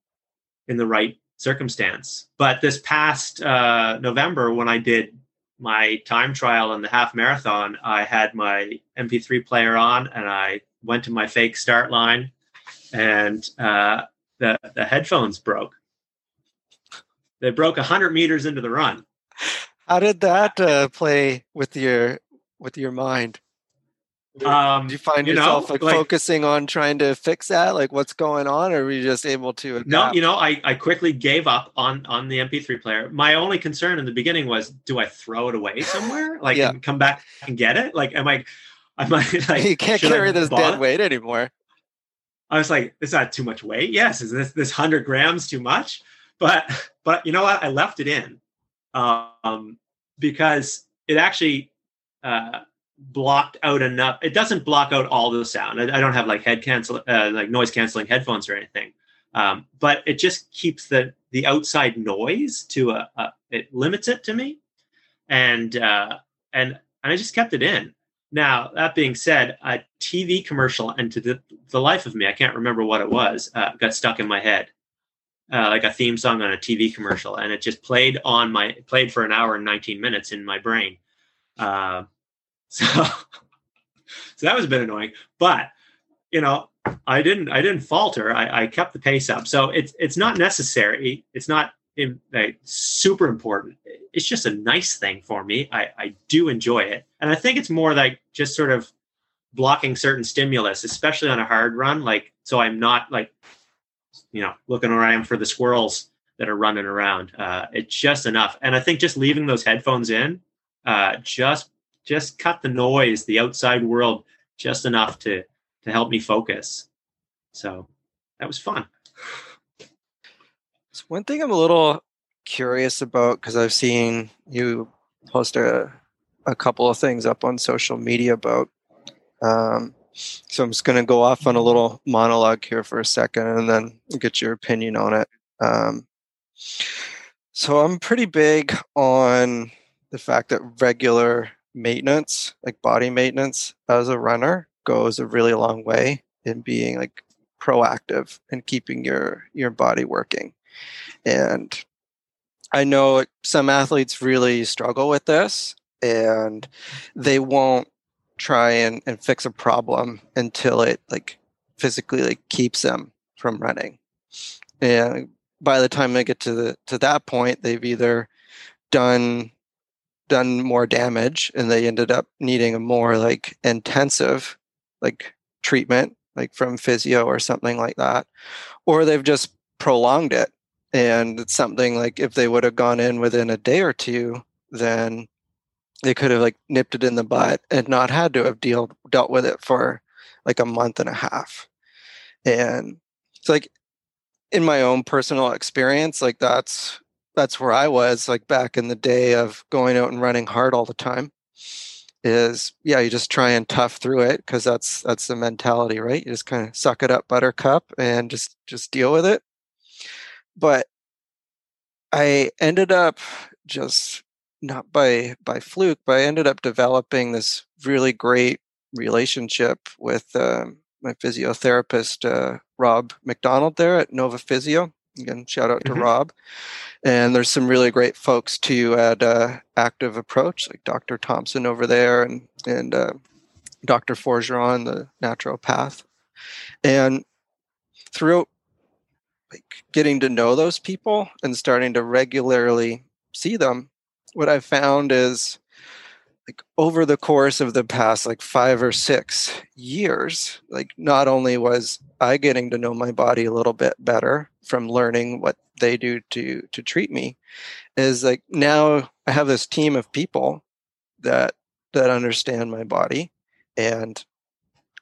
in the right circumstance. But this past uh, November, when I did my time trial and the half marathon, I had my MP3 player on and I went to my fake start line, and uh, the the headphones broke. They broke hundred meters into the run. how did that uh, play with your with your mind Um, Do you find you know, yourself like, like- focusing on trying to fix that, like what's going on, or were you just able to? Adapt? No, you know, I, I quickly gave up on on the MP3 player. My only concern in the beginning was, do I throw it away somewhere, like Yeah. come back and get it? Like, am I, am I like you can't should I carry this dead weight anymore. I was like, is that too much weight? Yes. Is this this hundred grams too much? But but you know what? I left it in, um, because it actually uh, blocked out enough. It doesn't block out all the sound. I, I don't have like head cancel, uh, like noise canceling headphones or anything. Um, but it just keeps the the outside noise to a, a it limits it to me, and uh, and and I just kept it in. Now that being said, a TV commercial, and to the, the life of me, I can't remember what it was, uh, got stuck in my head, uh, like a theme song on a TV commercial, and it just played on my played for an hour and nineteen minutes in my brain. Uh, so, so that was a bit annoying, but you know, I didn't I didn't falter. I, I kept the pace up. So it's it's not necessary. It's not in, like, super important. It's just a nice thing for me. I, I do enjoy it, and I think it's more like just sort of blocking certain stimulus, especially on a hard run. Like so, I'm not like you know looking around for the squirrels that are running around. Uh, it's just enough, and I think just leaving those headphones in uh, just just cut the noise, the outside world, just enough to to help me focus. So that was fun. So one thing I'm a little curious about because I've seen you post a a couple of things up on social media about. Um, so I'm just going to go off on a little monologue here for a second and then get your opinion on it. Um, so I'm pretty big on the fact that regular maintenance, like body maintenance as a runner, goes a really long way in being like proactive and keeping your your body working. And I know some athletes really struggle with this and they won't try and, and fix a problem until it like physically like keeps them from running. And by the time they get to the to that point, they've either done done more damage and they ended up needing a more like intensive like treatment like from physio or something like that or they've just prolonged it and it's something like if they would have gone in within a day or two then they could have like nipped it in the butt and not had to have deal, dealt with it for like a month and a half. And it's like in my own personal experience like that's that's where i was like back in the day of going out and running hard all the time is yeah you just try and tough through it because that's that's the mentality right? You just kind of suck it up buttercup and just just deal with it. But i ended up just not by by fluke, but I ended up developing this really great relationship with um, my physiotherapist uh, Rob McDonald there at Nova Physio. Again, shout out to mm-hmm. Rob. And there's some really great folks too at uh, Active Approach, like Dr. Thompson over there, and and uh, Dr. Forgeron, the naturopath. And throughout like getting to know those people and starting to regularly see them, what I've found is like over the course of the past like five or six years, like not only was I getting to know my body a little bit better from learning what they do to to treat me, is like now I have this team of people that that understand my body and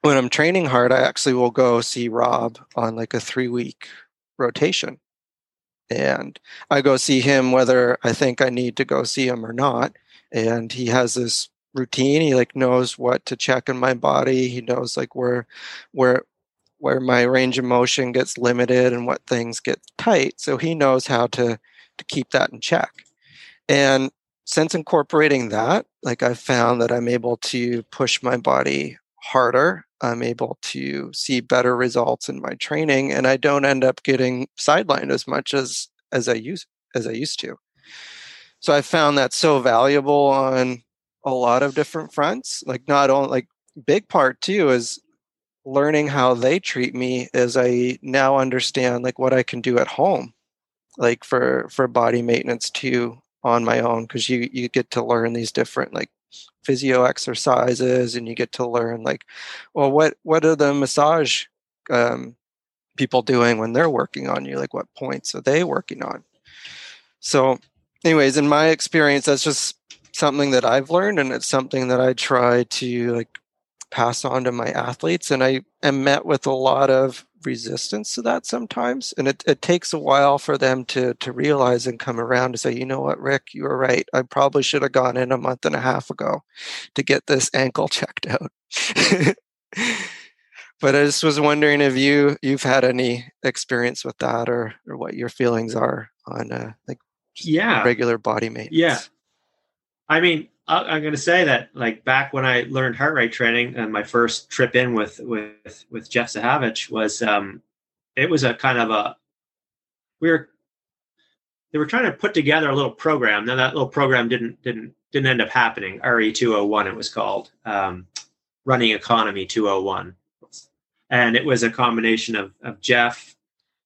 when I'm training hard, I actually will go see Rob on like a three week rotation and I go see him whether I think I need to go see him or not. And he has this routine. He like knows what to check in my body. He knows like where where where my range of motion gets limited and what things get tight. So he knows how to to keep that in check. And since incorporating that, like I've found that I'm able to push my body harder I'm able to see better results in my training and I don't end up getting sidelined as much as as I use as I used to. So I found that so valuable on a lot of different fronts. Like not only like big part too is learning how they treat me as I now understand like what I can do at home like for for body maintenance too on my own because you you get to learn these different like physio exercises and you get to learn like well what what are the massage um, people doing when they're working on you? Like what points are they working on? So anyways in my experience that's just something that i've learned and it's something that i try to like pass on to my athletes and i am met with a lot of resistance to that sometimes. And it, it takes a while for them to to realize and come around to say you know what rick? You were right. I probably should have gone in a month and a half ago to get this ankle checked out. But i just was wondering if you you've had any experience with that or or what your feelings are on uh, like yeah. regular body maintenance. Yeah i mean I'm going to say that, like back when I learned heart rate training, and my first trip in with with with Jeff Zahavich was, um, it was a kind of a we were they were trying to put together a little program. Now that little program didn't didn't didn't end up happening. RE two hundred one it was called, um, Running Economy two hundred one, and it was a combination of of Jeff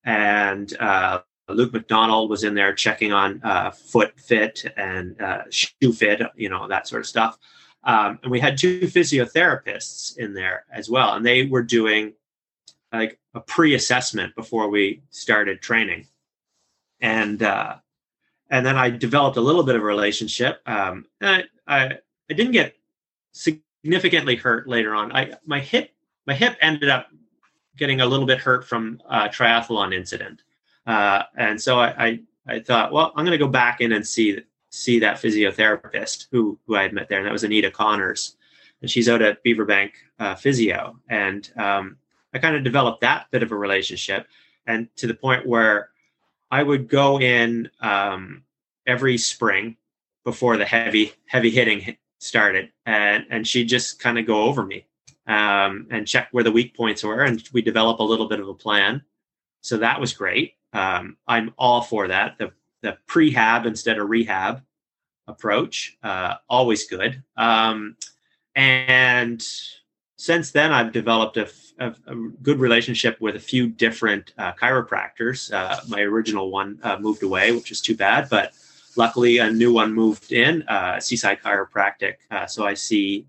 and uh, Luke McDonald was in there checking on uh, foot fit and uh, shoe fit, you know, that sort of stuff. Um, and we had two physiotherapists in there as well, and they were doing like a pre-assessment before we started training. And uh, and then I developed a little bit of a relationship. Um, I, I I didn't get significantly hurt later on. I my hip my hip ended up getting a little bit hurt from a triathlon incident. Uh, and so I, I, I, thought, well, I'm going to go back in and see see that physiotherapist who who I had met there, and that was Anita Connors, and she's out at Beaverbank uh, Physio, and um, I kind of developed that bit of a relationship, and to the point where I would go in um, every spring before the heavy heavy hitting started, and and she'd just kind of go over me um, and check where the weak points were, and we develop a little bit of a plan. So that was great um, I'm all for that. The the prehab instead of rehab approach, uh, always good. Um, and since then, I've developed a, good relationship with a few different uh, chiropractors. Uh, my original one uh, moved away, which is too bad, but luckily a new one moved in, uh, Seaside Chiropractic. Uh, so I see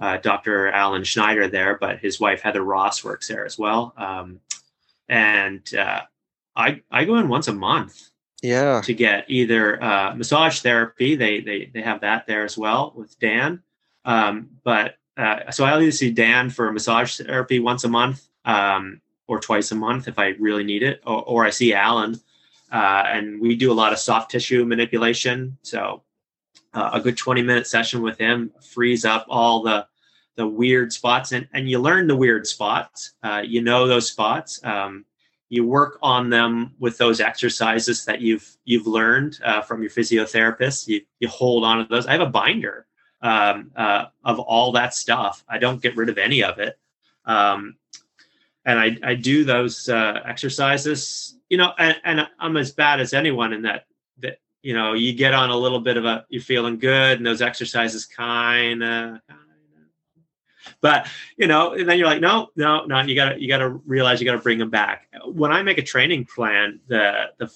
Dr. Alan Schneider there, but his wife Heather Ross works there as well. Um, and I I go in once a month. Yeah. To get either massage therapy, they they they have that there as well with Dan. Um, but uh, so I either see Dan for massage therapy once a month um, or twice a month if I really need it, or, or I see Alan, uh, and we do a lot of soft tissue manipulation. So uh, a good 20 minute session with him frees up all the the weird spots, and and you learn the weird spots. Uh, you know those spots. Um, you work on them with those exercises that you've you've learned uh, from your physiotherapist. You you hold on to those. I have a binder um, uh, of all that stuff. I don't get rid of any of it. Um, and I, I do those uh, exercises, you know, and, and I'm as bad as anyone in that, that, you know, you get on a little bit of a, you're feeling good and those exercises kind of, but you know, and then you're like, no, no, no, you gotta, you gotta realize you gotta bring them back. When I make a training plan, the, the,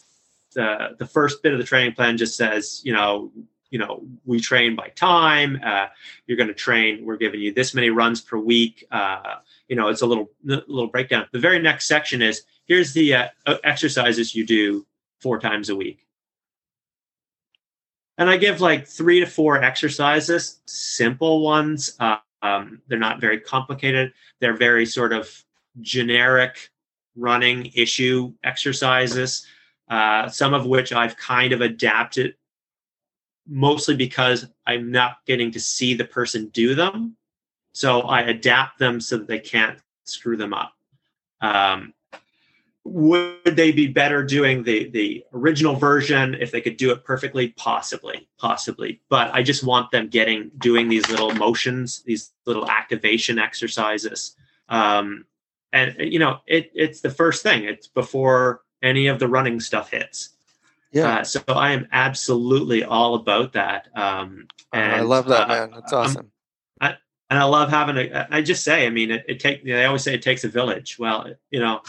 the, the first bit of the training plan just says, you know, you know we train by time uh, you're going to train we're giving you this many runs per week uh, you know it's a little little breakdown the very next section is here's the uh, exercises you do four times a week and i give like three to four exercises simple ones uh, um, they're not very complicated they're very sort of generic running issue exercises uh, some of which i've kind of adapted mostly because I'm not getting to see the person do them. So I adapt them so that they can't screw them up. Um, would they be better doing the the original version if they could do it perfectly? Possibly, possibly. But I just want them getting doing these little motions, these little activation exercises. Um, and you know, it it's the first thing. It's before any of the running stuff hits. Yeah. Uh, so I am absolutely all about that. Um, and, I love that, uh, man. That's awesome. I, and I love having a, I just say, I mean, it, it take, they always say it takes a village. Well, you know,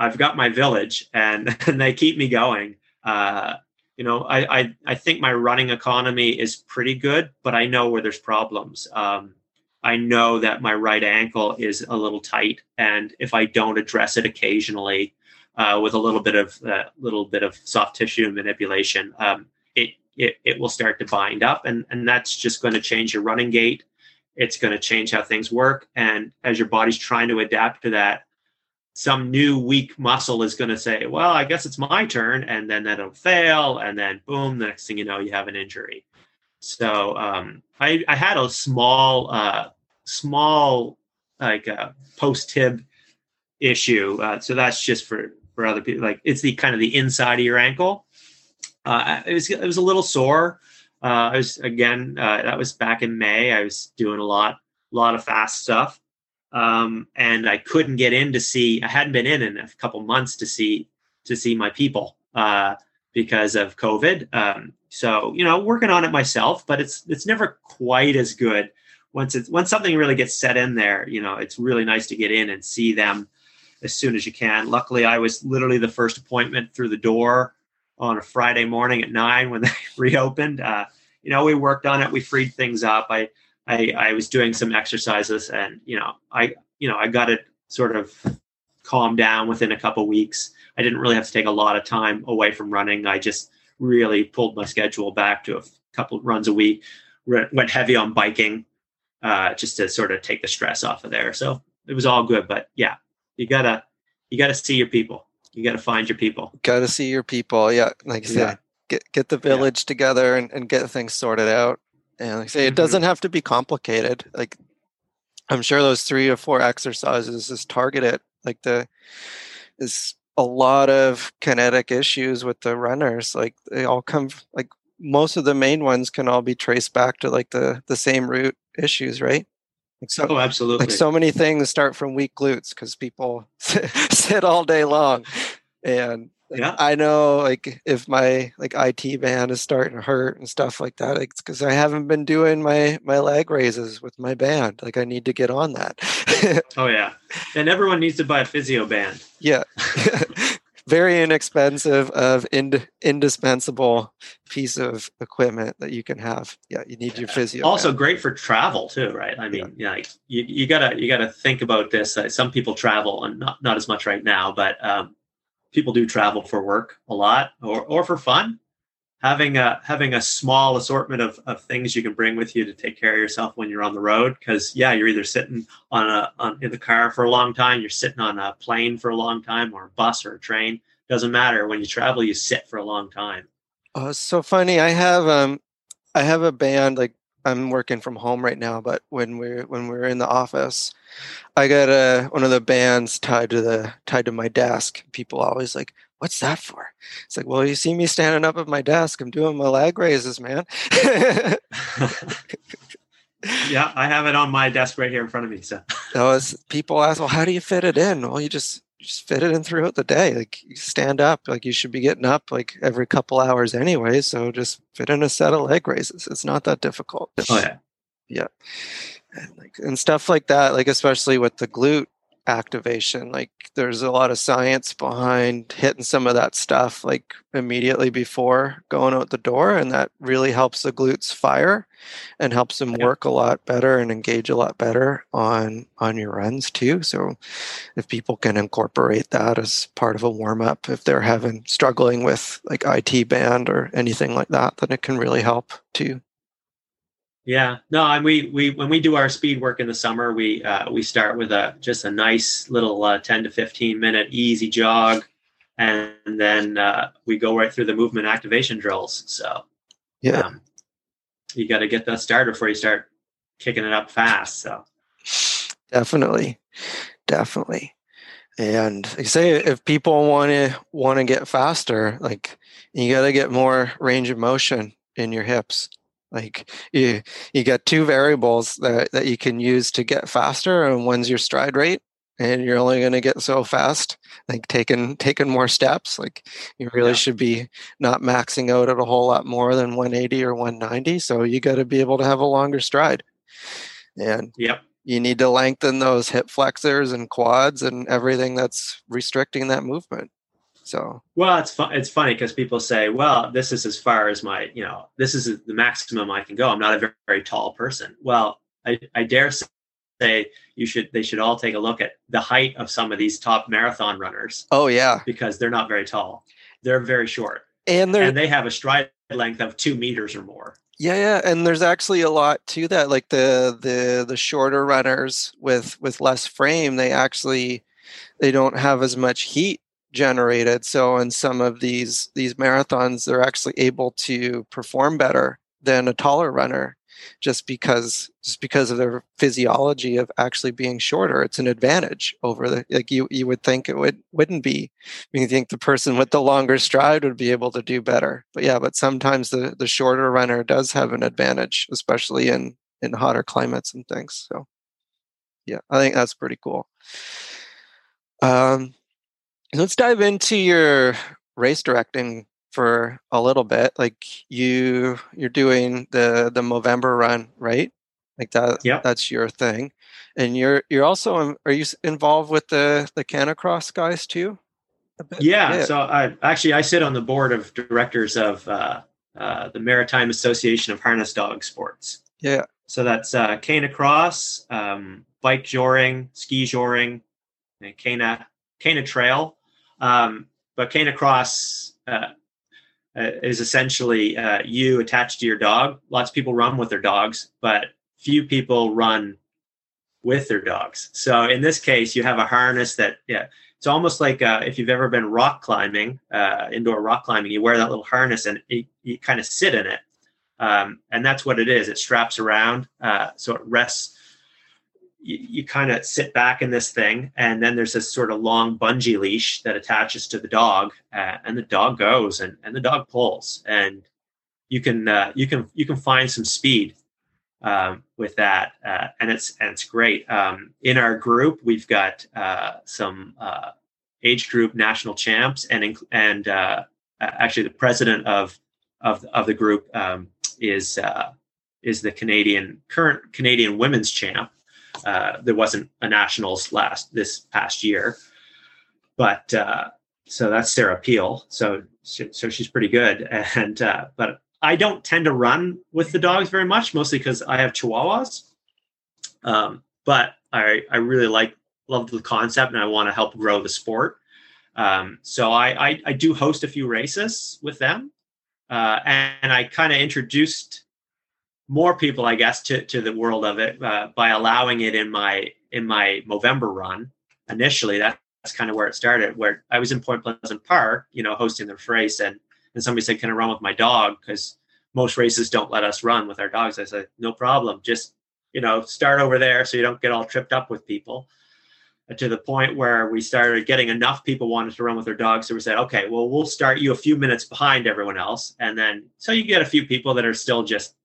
I've got my village and, and they keep me going. Uh, you know, I, I, I think my running economy is pretty good, but I know where there's problems. Um, I know that my right ankle is a little tight, and if I don't address it occasionally, uh, with a little bit of uh, little bit of soft tissue manipulation, um, it, it it will start to bind up, and and that's just going to change your running gait. It's going to change how things work, and as your body's trying to adapt to that, some new weak muscle is going to say, "Well, I guess it's my turn," and then that'll fail, and then boom, the next thing you know, you have an injury. So um, I, I had a small, uh, small like uh, post tib issue. Uh, so that's just for for other people. Like it's the kind of the inside of your ankle. Uh, it was it was a little sore. Uh, I was again uh, that was back in May. I was doing a lot a lot of fast stuff, um, and I couldn't get in to see. I hadn't been in in a couple months to see to see my people uh, because of COVID. Um, so you know, working on it myself, but it's it's never quite as good once it's once something really gets set in there. You know, it's really nice to get in and see them as soon as you can. Luckily, I was literally the first appointment through the door on a Friday morning at nine when they reopened. Uh, you know, we worked on it. We freed things up. I, I, I was doing some exercises, and you know, I, you know, I got it sort of calmed down within a couple weeks. I didn't really have to take a lot of time away from running. I just really pulled my schedule back to a couple runs a week. Went heavy on biking, uh, just to sort of take the stress off of there. So it was all good. But yeah, you gotta you gotta see your people. You gotta find your people. Gotta see your people. Yeah, like you yeah. said, get get the village yeah. together and, and get things sorted out. And like I say, it mm-hmm. doesn't have to be complicated. Like I'm sure those three or four exercises is targeted. Like the is a lot of kinetic issues with the runners. Like they all come like most of the main ones can all be traced back to like the the same root issues, right? Like so, oh, absolutely. Like so many things start from weak glutes because people sit all day long, and yeah. I know, like if my like IT band is starting to hurt and stuff like that, it's because I haven't been doing my my leg raises with my band. Like I need to get on that. oh yeah, and everyone needs to buy a physio band. Yeah, very inexpensive of ind- indispensable piece of equipment that you can have. Yeah, you need your physio. Also band. great for travel too, right? I mean, yeah, like you, you gotta you gotta think about this. Uh, some people travel, and not not as much right now, but um, people do travel for work a lot or or for fun. Having a having a small assortment of, of things you can bring with you to take care of yourself when you're on the road, because yeah, you're either sitting on a on, in the car for a long time, you're sitting on a plane for a long time, or a bus or a train. Doesn't matter. When you travel, you sit for a long time. Oh, it's so funny. I have um I have a band like I'm working from home right now, but when we're when we're in the office, I got a one of the bands tied to the tied to my desk. People always like, "What's that for?" It's like, "Well, you see me standing up at my desk. I'm doing my leg raises, man." yeah, I have it on my desk right here in front of me. So, was people ask, "Well, how do you fit it in?" Well, you just just fit it in throughout the day. Like you stand up, like you should be getting up like every couple hours anyway. So just fit in a set of leg raises. It's not that difficult. Oh yeah, yeah, and like and stuff like that. Like especially with the glute activation, like there's a lot of science behind hitting some of that stuff like immediately before going out the door, and that really helps the glutes fire and helps them work a lot better and engage a lot better on on your runs too. So if people can incorporate that as part of a warm up, if they're having struggling with like IT band or anything like that, then it can really help too. Yeah. No, and we we when we do our speed work in the summer, we uh, we start with a just a nice little uh, ten to fifteen minute easy jog, and then uh, we go right through the movement activation drills. So Yeah. um, you got to get that started before you start kicking it up fast. So Definitely, definitely. And like I say, if people want to want to get faster, like you got to get more range of motion in your hips. Like you, you get two variables that, that you can use to get faster, and one's your stride rate, and you're only going to get so fast. Like taking taking more steps, like you really Yeah. should be not maxing out at a whole lot more than 180 or 190. So you got to be able to have a longer stride. And yep. you need to lengthen those hip flexors and quads and everything that's restricting that movement. So Well, it's fun. It's funny because people say, "Well, this is as far as my, you know, this is the maximum I can go." I'm not a very, very tall person. Well, I, I dare say you should. They should all take a look at the height of some of these top marathon runners oh yeah. because they're not very tall. They're very short, And there and they have a stride length of two meters or more. yeah, yeah, and there's actually a lot to that. Like the the the shorter runners with with less frame, they actually they don't have as much heat generated. So in some of these these marathons, they're actually able to perform better than a taller runner just because just because of their physiology of actually being shorter. It's an advantage over the like you you would think it would wouldn't be. You think the person with the longer stride would be able to do better. But yeah but sometimes the the shorter runner does have an advantage especially in in hotter climates and things. So yeah i think that's pretty cool. Um let's dive into your race directing for a little bit like you you're doing the the movember run right like that Yep. that's your thing and you're you're also are you involved with the the canicross guys too A? Yeah. So I actually I sit on the board of directors of uh, uh, the Maritime Association of Harness Dog Sports. yeah So that's uh, Canicross, um, bike joring, ski joring, and Cana Cana Trail. Um, but Canicross uh, uh, is essentially uh, you attached to your dog. Lots of people run with their dogs, but few people run with their dogs. So in this case, you have a harness that yeah, it's almost like uh, if you've ever been rock climbing, uh, indoor rock climbing, you wear that little harness and it, you kind of sit in it. Um, and that's what it is. It straps around, uh, so it rests. You, you kind of sit back in this thing, and then there's this sort of long bungee leash that attaches to the dog, uh, and the dog goes, and, and the dog pulls, and you can uh, you can you can find some speed um, with that, uh, and it's and it's great. Um, in our group, we've got uh, some uh, age group national champs, and and uh, actually the president of of of the group um, is is the Canadian current Canadian women's champ. Uh, there wasn't a nationals last this past year, but uh, so that's Sarah Peel. So so she's pretty good, and uh, but I don't tend to run with the dogs very much, mostly because I have Chihuahuas. Um, but I I really like love the concept, and I want to help grow the sport. Um, so I, I, I do host a few races with them, uh, and, and, I kind of introduced more people, I guess, to, to the world of it uh, by allowing it in my in my Movember run. Initially, that, that's kind of where it started. Where I was in Point Pleasant Park, you know, hosting the race, and and somebody said, "Can I run with my dog?" Because most races don't let us run with our dogs. I said, "No problem. Just you know, start over there so you don't get all tripped up with people." to the point where we started getting enough people wanted to run with their dogs. So we said, okay, well, we'll start you a few minutes behind everyone else. And then, so you get a few people that are still just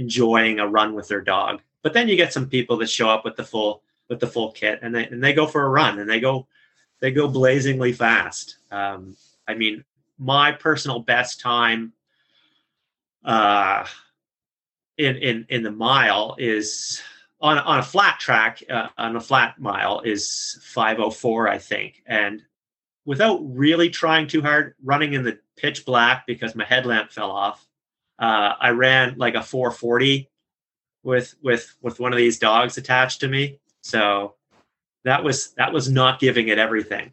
enjoying a run with their dog. But then you get some people that show up with the full, with the full kit and they, and they go for a run and they go, they go blazingly fast. Um, I mean, my personal best time, uh, in, in, in the mile is on on a flat track uh, on a flat mile is 504 i think and without really trying too hard running in the pitch black because my headlamp fell off uh, i ran like a 440 with with with one of these dogs attached to me so that was that was not giving it everything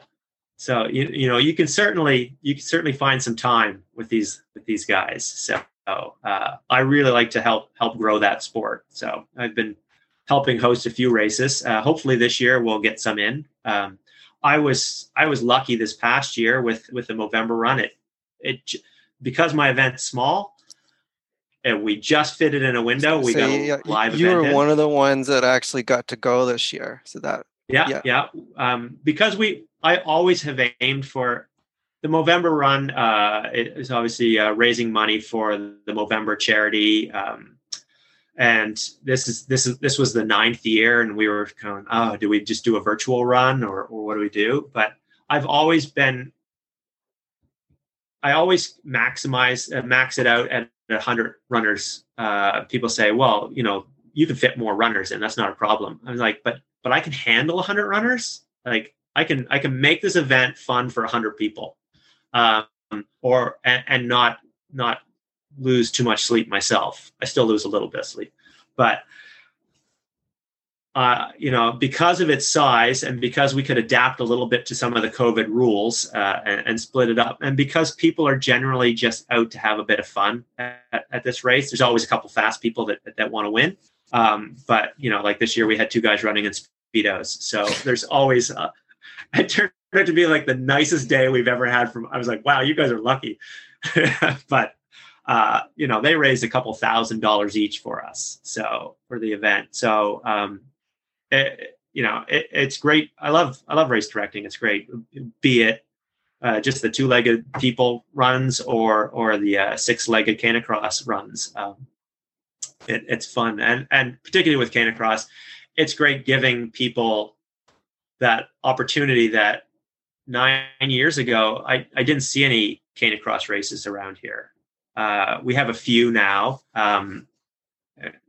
so you, you know you can certainly you can certainly find some time with these with these guys so uh, i really like to help help grow that sport so i've been helping host a few races. Uh, hopefully this year we'll get some in. Um, I was I was lucky this past year with with the Movember run. It it because my event's small. And we just fitted in a window. We so got live. You were one of the ones that actually got to go this year. So that yeah yeah, yeah. Um, because we I always have aimed for the Movember run. Uh, it is obviously uh, raising money for the Movember charity. Um, and this is this is this was the ninth year and we were going oh do we just do a virtual run or, or what do we do but i've always been i always maximize uh, max it out at 100 runners. Uh, people say well you know you can fit more runners and that's not a problem. I'm like but but i can handle 100 runners? Like i can i can make this event fun for 100 people um, or and, and not not lose too much sleep myself. I still lose a little bit of sleep, but uh, you know, because of its size and because we could adapt a little bit to some of the COVID rules uh, and, and, split it up, and because people are generally just out to have a bit of fun at, at this race, there's always a couple fast people that that, that want to win. Um, but you know, like this year, we had two guys running in speedos, so there's always. Uh, it turned out to be like the nicest day we've ever had. From I was like, wow, you guys are lucky. but uh, you know, they raised a couple thousand dollars each for us. So for the event. So, um, it, you know, it, it's great. I love, I love race directing. It's great. Be it, uh, just the two-legged people runs or, or the uh, six-legged canicross runs. Um, it, it's fun. And, and particularly with canicross, it's great giving people that opportunity that nine years ago, I, I didn't see any canicross races around here. Uh, we have a few now, um,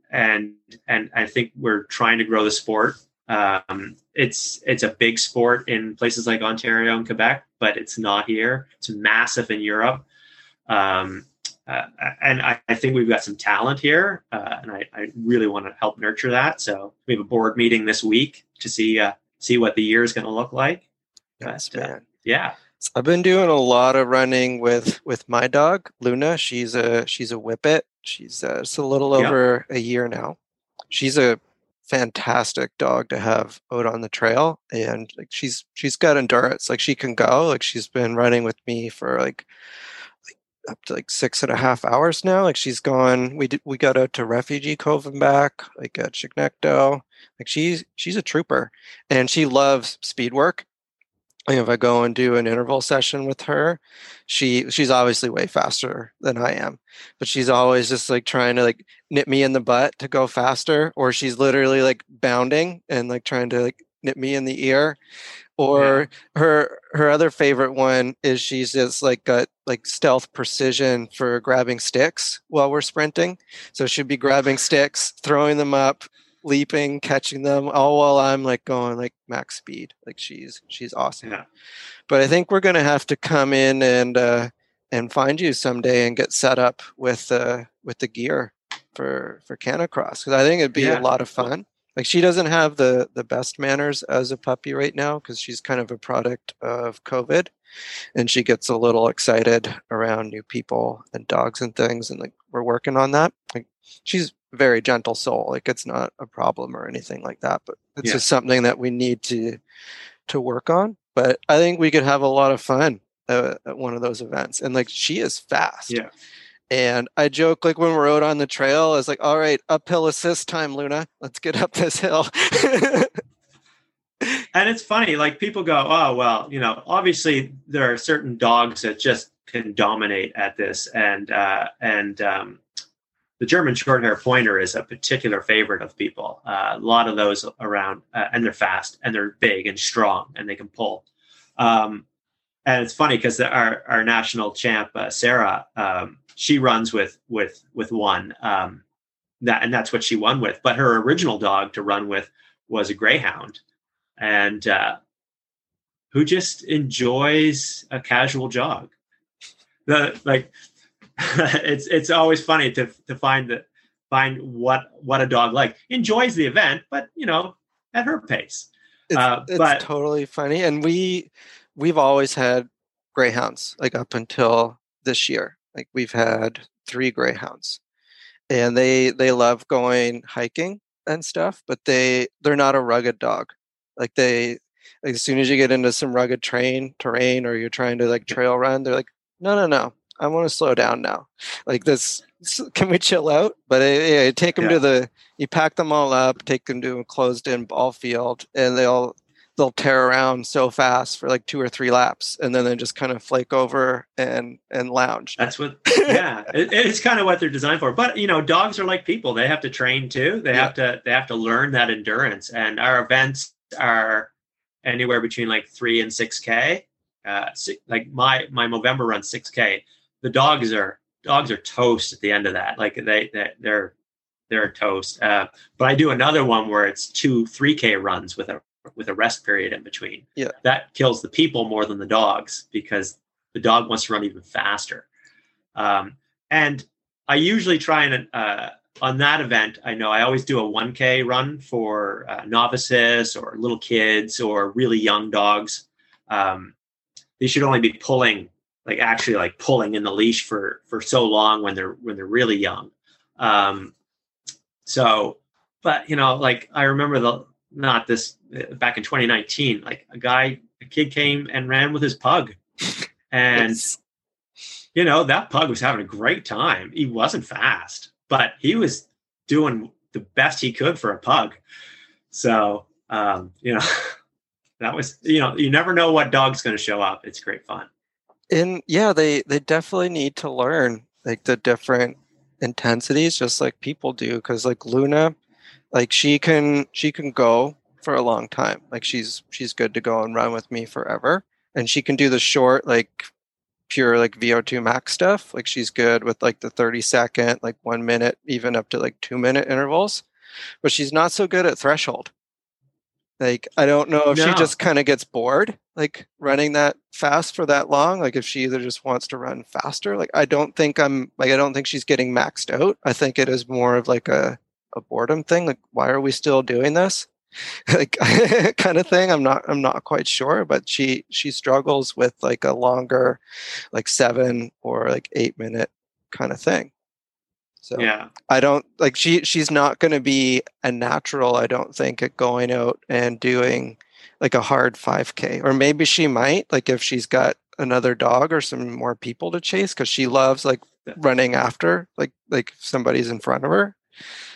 and and I think we're trying to grow the sport. Um, it's it's a big sport in places like Ontario and Quebec, but it's not here. It's massive in Europe, um, uh, and I, I, think we've got some talent here, uh, and I, I, really want to help nurture that. So we have a board meeting this week to see uh, see what the year is going to look like. Yes, but, uh, man. yeah. I've been doing a lot of running with with my dog Luna. She's a she's a whippet. She's uh, it's a little over a year now. She's a fantastic dog to have out on the trail, and like she's she's got endurance. Like she can go. Like she's been running with me for like, like up to like six and a half hours now. Like she's gone. We did we got out to Refugee Cove and back. Like at Chignecto. Like she's she's a trooper, and she loves speed work if I go and do an interval session with her, she she's obviously way faster than I am, but she's always just like trying to like nip me in the butt to go faster, or she's literally like bounding and like trying to like nip me in the ear. Or yeah. her her other favorite one is she's just like got like stealth precision for grabbing sticks while we're sprinting. So she'd be grabbing sticks, throwing them up, leaping, catching them, all while I'm like going like max speed. Like she's she's awesome. Yeah. But I think we're gonna have to come in and uh and find you someday and get set up with uh with the gear for for Canicross because I think it'd be yeah. a lot of fun. Like she doesn't have the the best manners as a puppy right now because she's kind of a product of COVID, and she gets a little excited around new people and dogs and things, and like we're working on that. Like she's very gentle soul. Like it's not a problem or anything like that, but it's yeah. just something that we need to to work on. But I think we could have a lot of fun uh, at one of those events. And like she is fast. Yeah. And I joke like when we're out on the trail, I was like, all right, uphill assist time, Luna. Let's get up this hill. and it's funny, like people go, oh, well, you know, obviously there are certain dogs that just can dominate at this. And, uh, and, um, the German Shorthair Pointer is a particular favorite of people. Uh, a lot of those around, uh, and they're fast and they're big and strong and they can pull. Um, and it's funny because our our national champ uh, Sarah, um, she runs with with with one um, that and that's what she won with. But her original dog to run with was a greyhound, and uh, who just enjoys a casual jog. The like, it's it's always funny to to find that find what what a dog like enjoys the event, but you know at her pace. It's, uh, it's but, totally funny, and we we've always had greyhounds like up until this year like we've had three greyhounds, and they they love going hiking and stuff, but they they're not a rugged dog. Like they like as soon as you get into some rugged terrain terrain or you're trying to like trail run, they're like, no no no, I want to slow down now. Like this, can we chill out? But yeah, take them yeah. to the, you pack them all up, take them to a closed in ball field, and they'll they'll tear around so fast for like two or three laps and then they just kind of flake over and and lounge that's what yeah it, it's kind of what they're designed for but you know dogs are like people they have to train too they yeah. have to they have to learn that endurance and our events are anywhere between like three and six k uh like my my Movember run six k the dogs are dogs are toast at the end of that like they, they they're they're toast uh, but i do another one where it's two 3k runs with a with a rest period in between. Yeah. That kills the people more than the dogs because the dog wants to run even faster. Um, and I usually try and uh, on that event, I know I always do a 1K run for uh, novices or little kids or really young dogs. Um, they should only be pulling, like actually like pulling in the leash for for so long when they're when they're really young. Um, so, but you know, like I remember the not this back in 2019 like a guy a kid came and ran with his pug. And yes. you know that pug was having a great time. He wasn't fast but he was doing the best he could for a pug. So um, you know that was you know you never know what dog's going to show up. It's great fun and yeah they they definitely need to learn like the different intensities just like people do because like luna like she can she can go for a long time. Like she's she's good to go and run with me forever. And she can do the short like pure like vo2 max stuff. Like she's good with like the 30 second like one minute even up to like two minute intervals. But she's not so good at threshold like i don't know if no. she just kind of gets bored like running that fast for that long like if she either just wants to run faster like i don't think i'm like i don't think she's getting maxed out. I think it is more of like a a boredom thing like why are we still doing this? Like kind of thing i'm not i'm not quite sure but she she struggles with like a longer like seven or like eight minute kind of thing so yeah i don't like she she's not going to be a natural i don't think at going out and doing like a hard 5k or maybe she might like if she's got another dog or some more people to chase because she loves like running after like like somebody's in front of her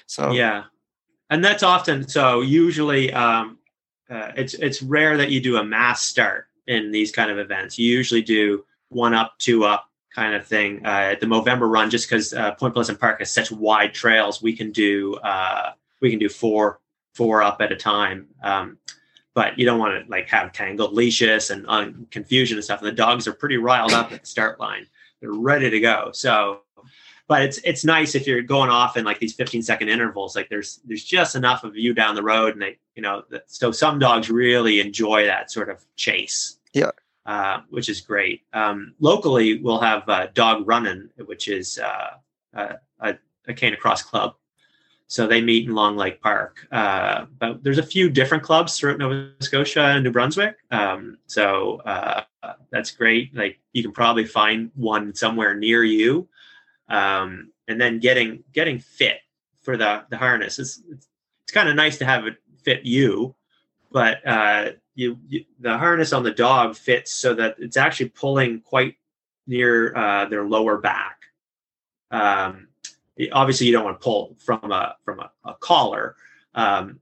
so yeah, and that's often so. Usually, um, uh, it's it's rare that you do a mass start in these kind of events. You usually do one up, two up kind of thing. Uh, at the Movember run, just because uh, Point Pleasant Park has such wide trails, we can do uh, we can do four four up at a time. Um, but you don't want to like have tangled leashes and uh, confusion and stuff. And the dogs are pretty riled up at the start line; they're ready to go. So, but it's it's nice if you're going off in like these 15 second intervals. Like there's there's just enough of you down the road, and they you know so some dogs really enjoy that sort of chase. Yeah. Uh, which is great. Um, locally, we'll have uh, dog running, which is uh, a, a, a Canicross club so they meet in Long Lake Park. Uh, but there's a few different clubs throughout Nova Scotia and New Brunswick. Um, so uh, that's great. Like you can probably find one somewhere near you. Um, and then getting getting fit for the the harness. It's it's, it's kind of nice to have it fit you, but uh, you, you, the harness on the dog fits so that it's actually pulling quite near uh, their lower back. Um, obviously you don't want to pull from a from a, a collar. Um,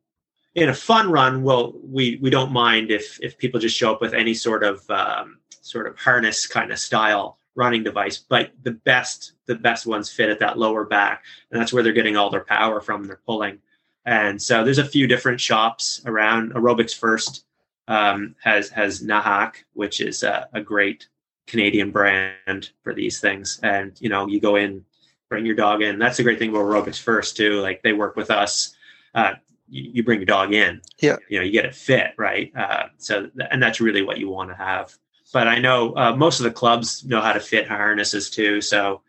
in a fun run, well, we we don't mind if if people just show up with any sort of um, sort of harness kind of style running device. But the best the best ones fit at that lower back, and that's where they're getting all their power from. They're pulling, and so there's a few different shops around. Aerobics First um, has has Nahak, which is a, a great Canadian brand for these things, and you know you go in bring your dog in. That's the great thing about aerobics first too. Like they work with us. Uh, you, you, bring your dog in. Yeah. You know, you get it fit, right? Uh, so, and that's really what you want to have. But I know uh, most of the clubs know how to fit harnesses too. So,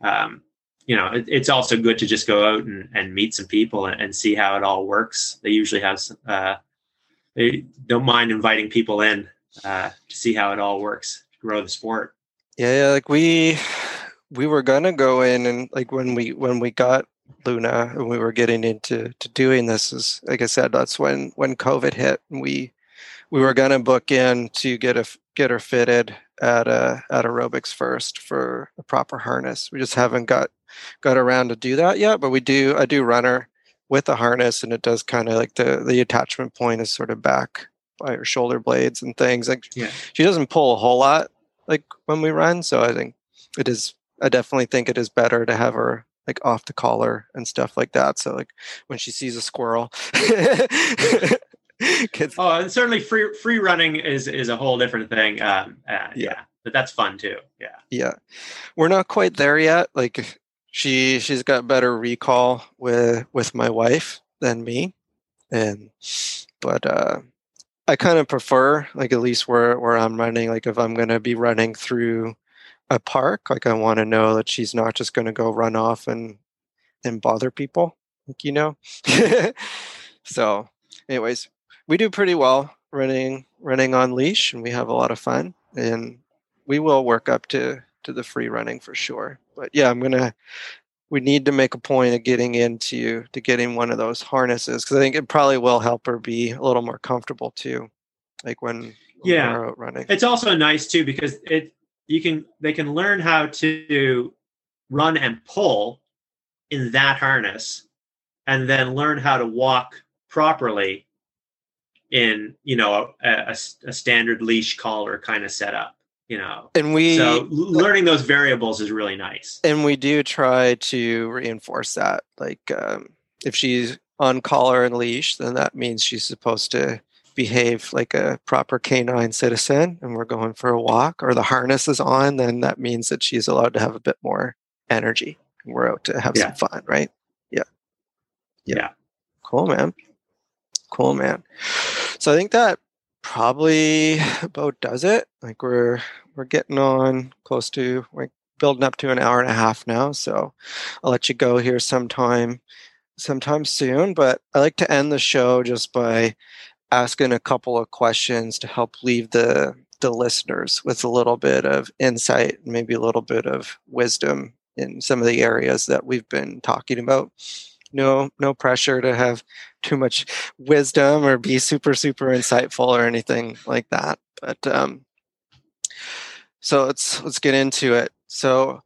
um, you know, it, it's also good to just go out and, and meet some people and, and, see how it all works. They usually have, uh, they don't mind inviting people in uh, to see how it all works, grow the sport. Yeah, yeah, like we we were gonna go in and like when we when we got Luna and we were getting into to doing this is like I said that's when when COVID hit and we we were gonna book in to get a get her fitted at a at aerobics first for a proper harness. We just haven't got got around to do that yet, but we do I do run her with a harness and it does kind of like the the attachment point is sort of back by her shoulder blades and things. Like yeah. she doesn't pull a whole lot like when we run, so I think it is I definitely think it is better to have her like off the collar and stuff like that. So like when she sees a squirrel. Kids. Oh, and certainly free free running is is a whole different thing. Um, uh, yeah. yeah, but that's fun too. Yeah, yeah, we're not quite there yet. Like she she's got better recall with with my wife than me, and but uh, I kind of prefer like at least where where I'm running. Like if I'm gonna be running through a park. Like I want to know that she's not just going to go run off and and bother people, like you know. so, anyways, we do pretty well running running on leash, and we have a lot of fun. And we will work up to to the free running for sure. But yeah, I'm gonna. We need to make a point of getting into to getting one of those harnesses because I think it probably will help her be a little more comfortable too, like when, when yeah running. It's also nice too because it you can they can learn how to run and pull in that harness and then learn how to walk properly in you know a, a, a standard leash collar kind of setup you know and we so learning those variables is really nice and we do try to reinforce that like um, if she's on collar and leash then that means she's supposed to behave like a proper canine citizen and we're going for a walk or the harness is on, then that means that she's allowed to have a bit more energy. We're out to have yeah. some fun, right? Yeah. yeah. Yeah. Cool, man. Cool, man. So I think that probably about does it. Like we're we're getting on close to like building up to an hour and a half now. So I'll let you go here sometime sometime soon. But I like to end the show just by asking a couple of questions to help leave the the listeners with a little bit of insight, maybe a little bit of wisdom in some of the areas that we've been talking about. No, no pressure to have too much wisdom or be super, super insightful or anything like that. But um, so let's let's get into it. So,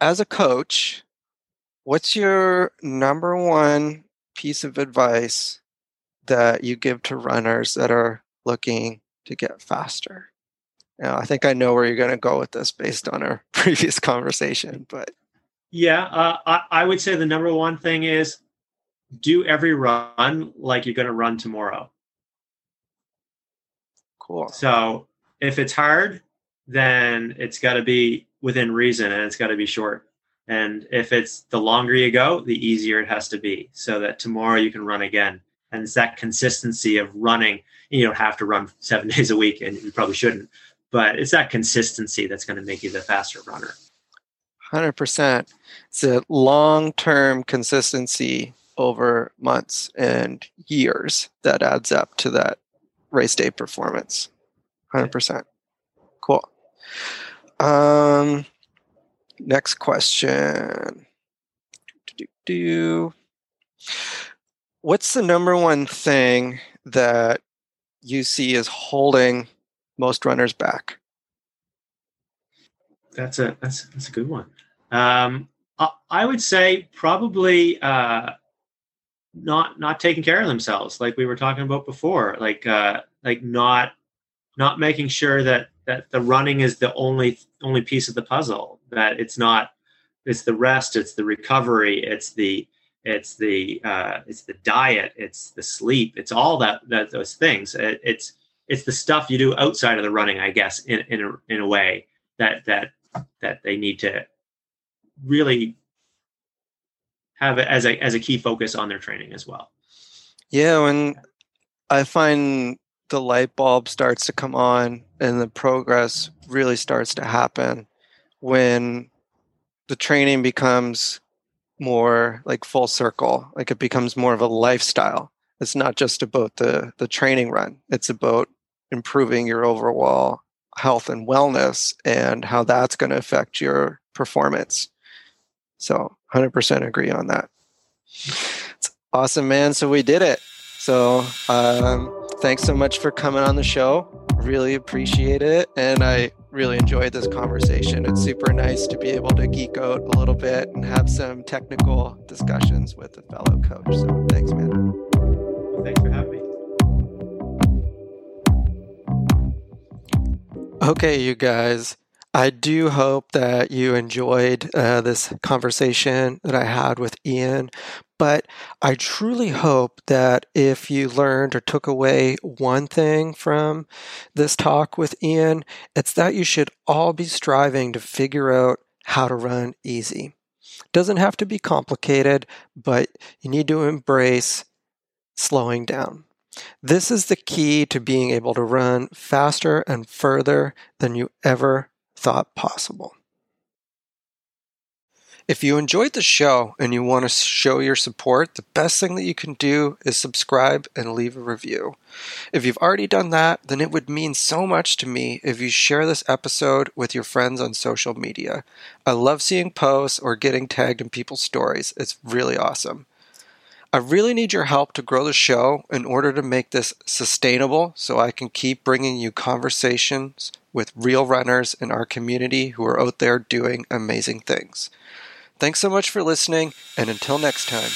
as a coach, what's your number one piece of advice that you give to runners that are looking to get faster? Now, I think I know where you're going to go with this based on our previous conversation, but yeah, uh, I, I would say the number one thing is do every run like you're going to run tomorrow. Cool. So if it's hard, then it's got to be within reason and it's got to be short. And if it's the longer you go, the easier it has to be so that tomorrow you can run again. And it's that consistency of running. You don't have to run seven days a week and you probably shouldn't, but it's that consistency that's going to make you the faster runner. 100%. It's a long term consistency over months and years that adds up to that race day performance. 100%. Cool. Um, next question. Do What's the number one thing that you see is holding most runners back? That's a that's that's a good one. Um, I, would say probably uh, not not taking care of themselves, like we were talking about before, like uh, like not not making sure that that the running is the only only piece of the puzzle. That it's not it's the rest, it's the recovery, it's the it's the uh, it's the diet, it's the sleep, it's all that that those things. It, it's it's the stuff you do outside of the running, I guess, in in a, in a way that that that they need to really have it as a as a key focus on their training as well. Yeah, when I find the light bulb starts to come on and the progress really starts to happen when the training becomes more like full circle like it becomes more of a lifestyle. It's not just about the the training run. It's about improving your overall health and wellness and how that's going to affect your performance so 100% agree on that. It's awesome man. So we did it. So um, thanks so much for coming on the show. Really appreciate it. And i really enjoyed this conversation. It's super nice to be able to geek out a little bit and have some technical discussions with a fellow coach. So thanks man. Thanks for having me. Okay, you guys. I do hope that you enjoyed uh, this conversation that I had with Ian. But I truly hope that if you learned or took away one thing from this talk with Ian, it's that you should all be striving to figure out how to run easy. It Doesn't have to be complicated, but you need to embrace slowing down. This is the key to being able to run faster and further than you ever thought possible. If you enjoyed the show and you want to show your support, the best thing that you can do is subscribe and leave a review. If you've already done that, then it would mean so much to me if you share this episode with your friends on social media. I love seeing posts or getting tagged in people's stories. It's really awesome. I really need your help to grow the show in order to make this sustainable so I can keep bringing you conversations with real runners in our community who are out there doing amazing things. Thanks so much for listening, and until next time.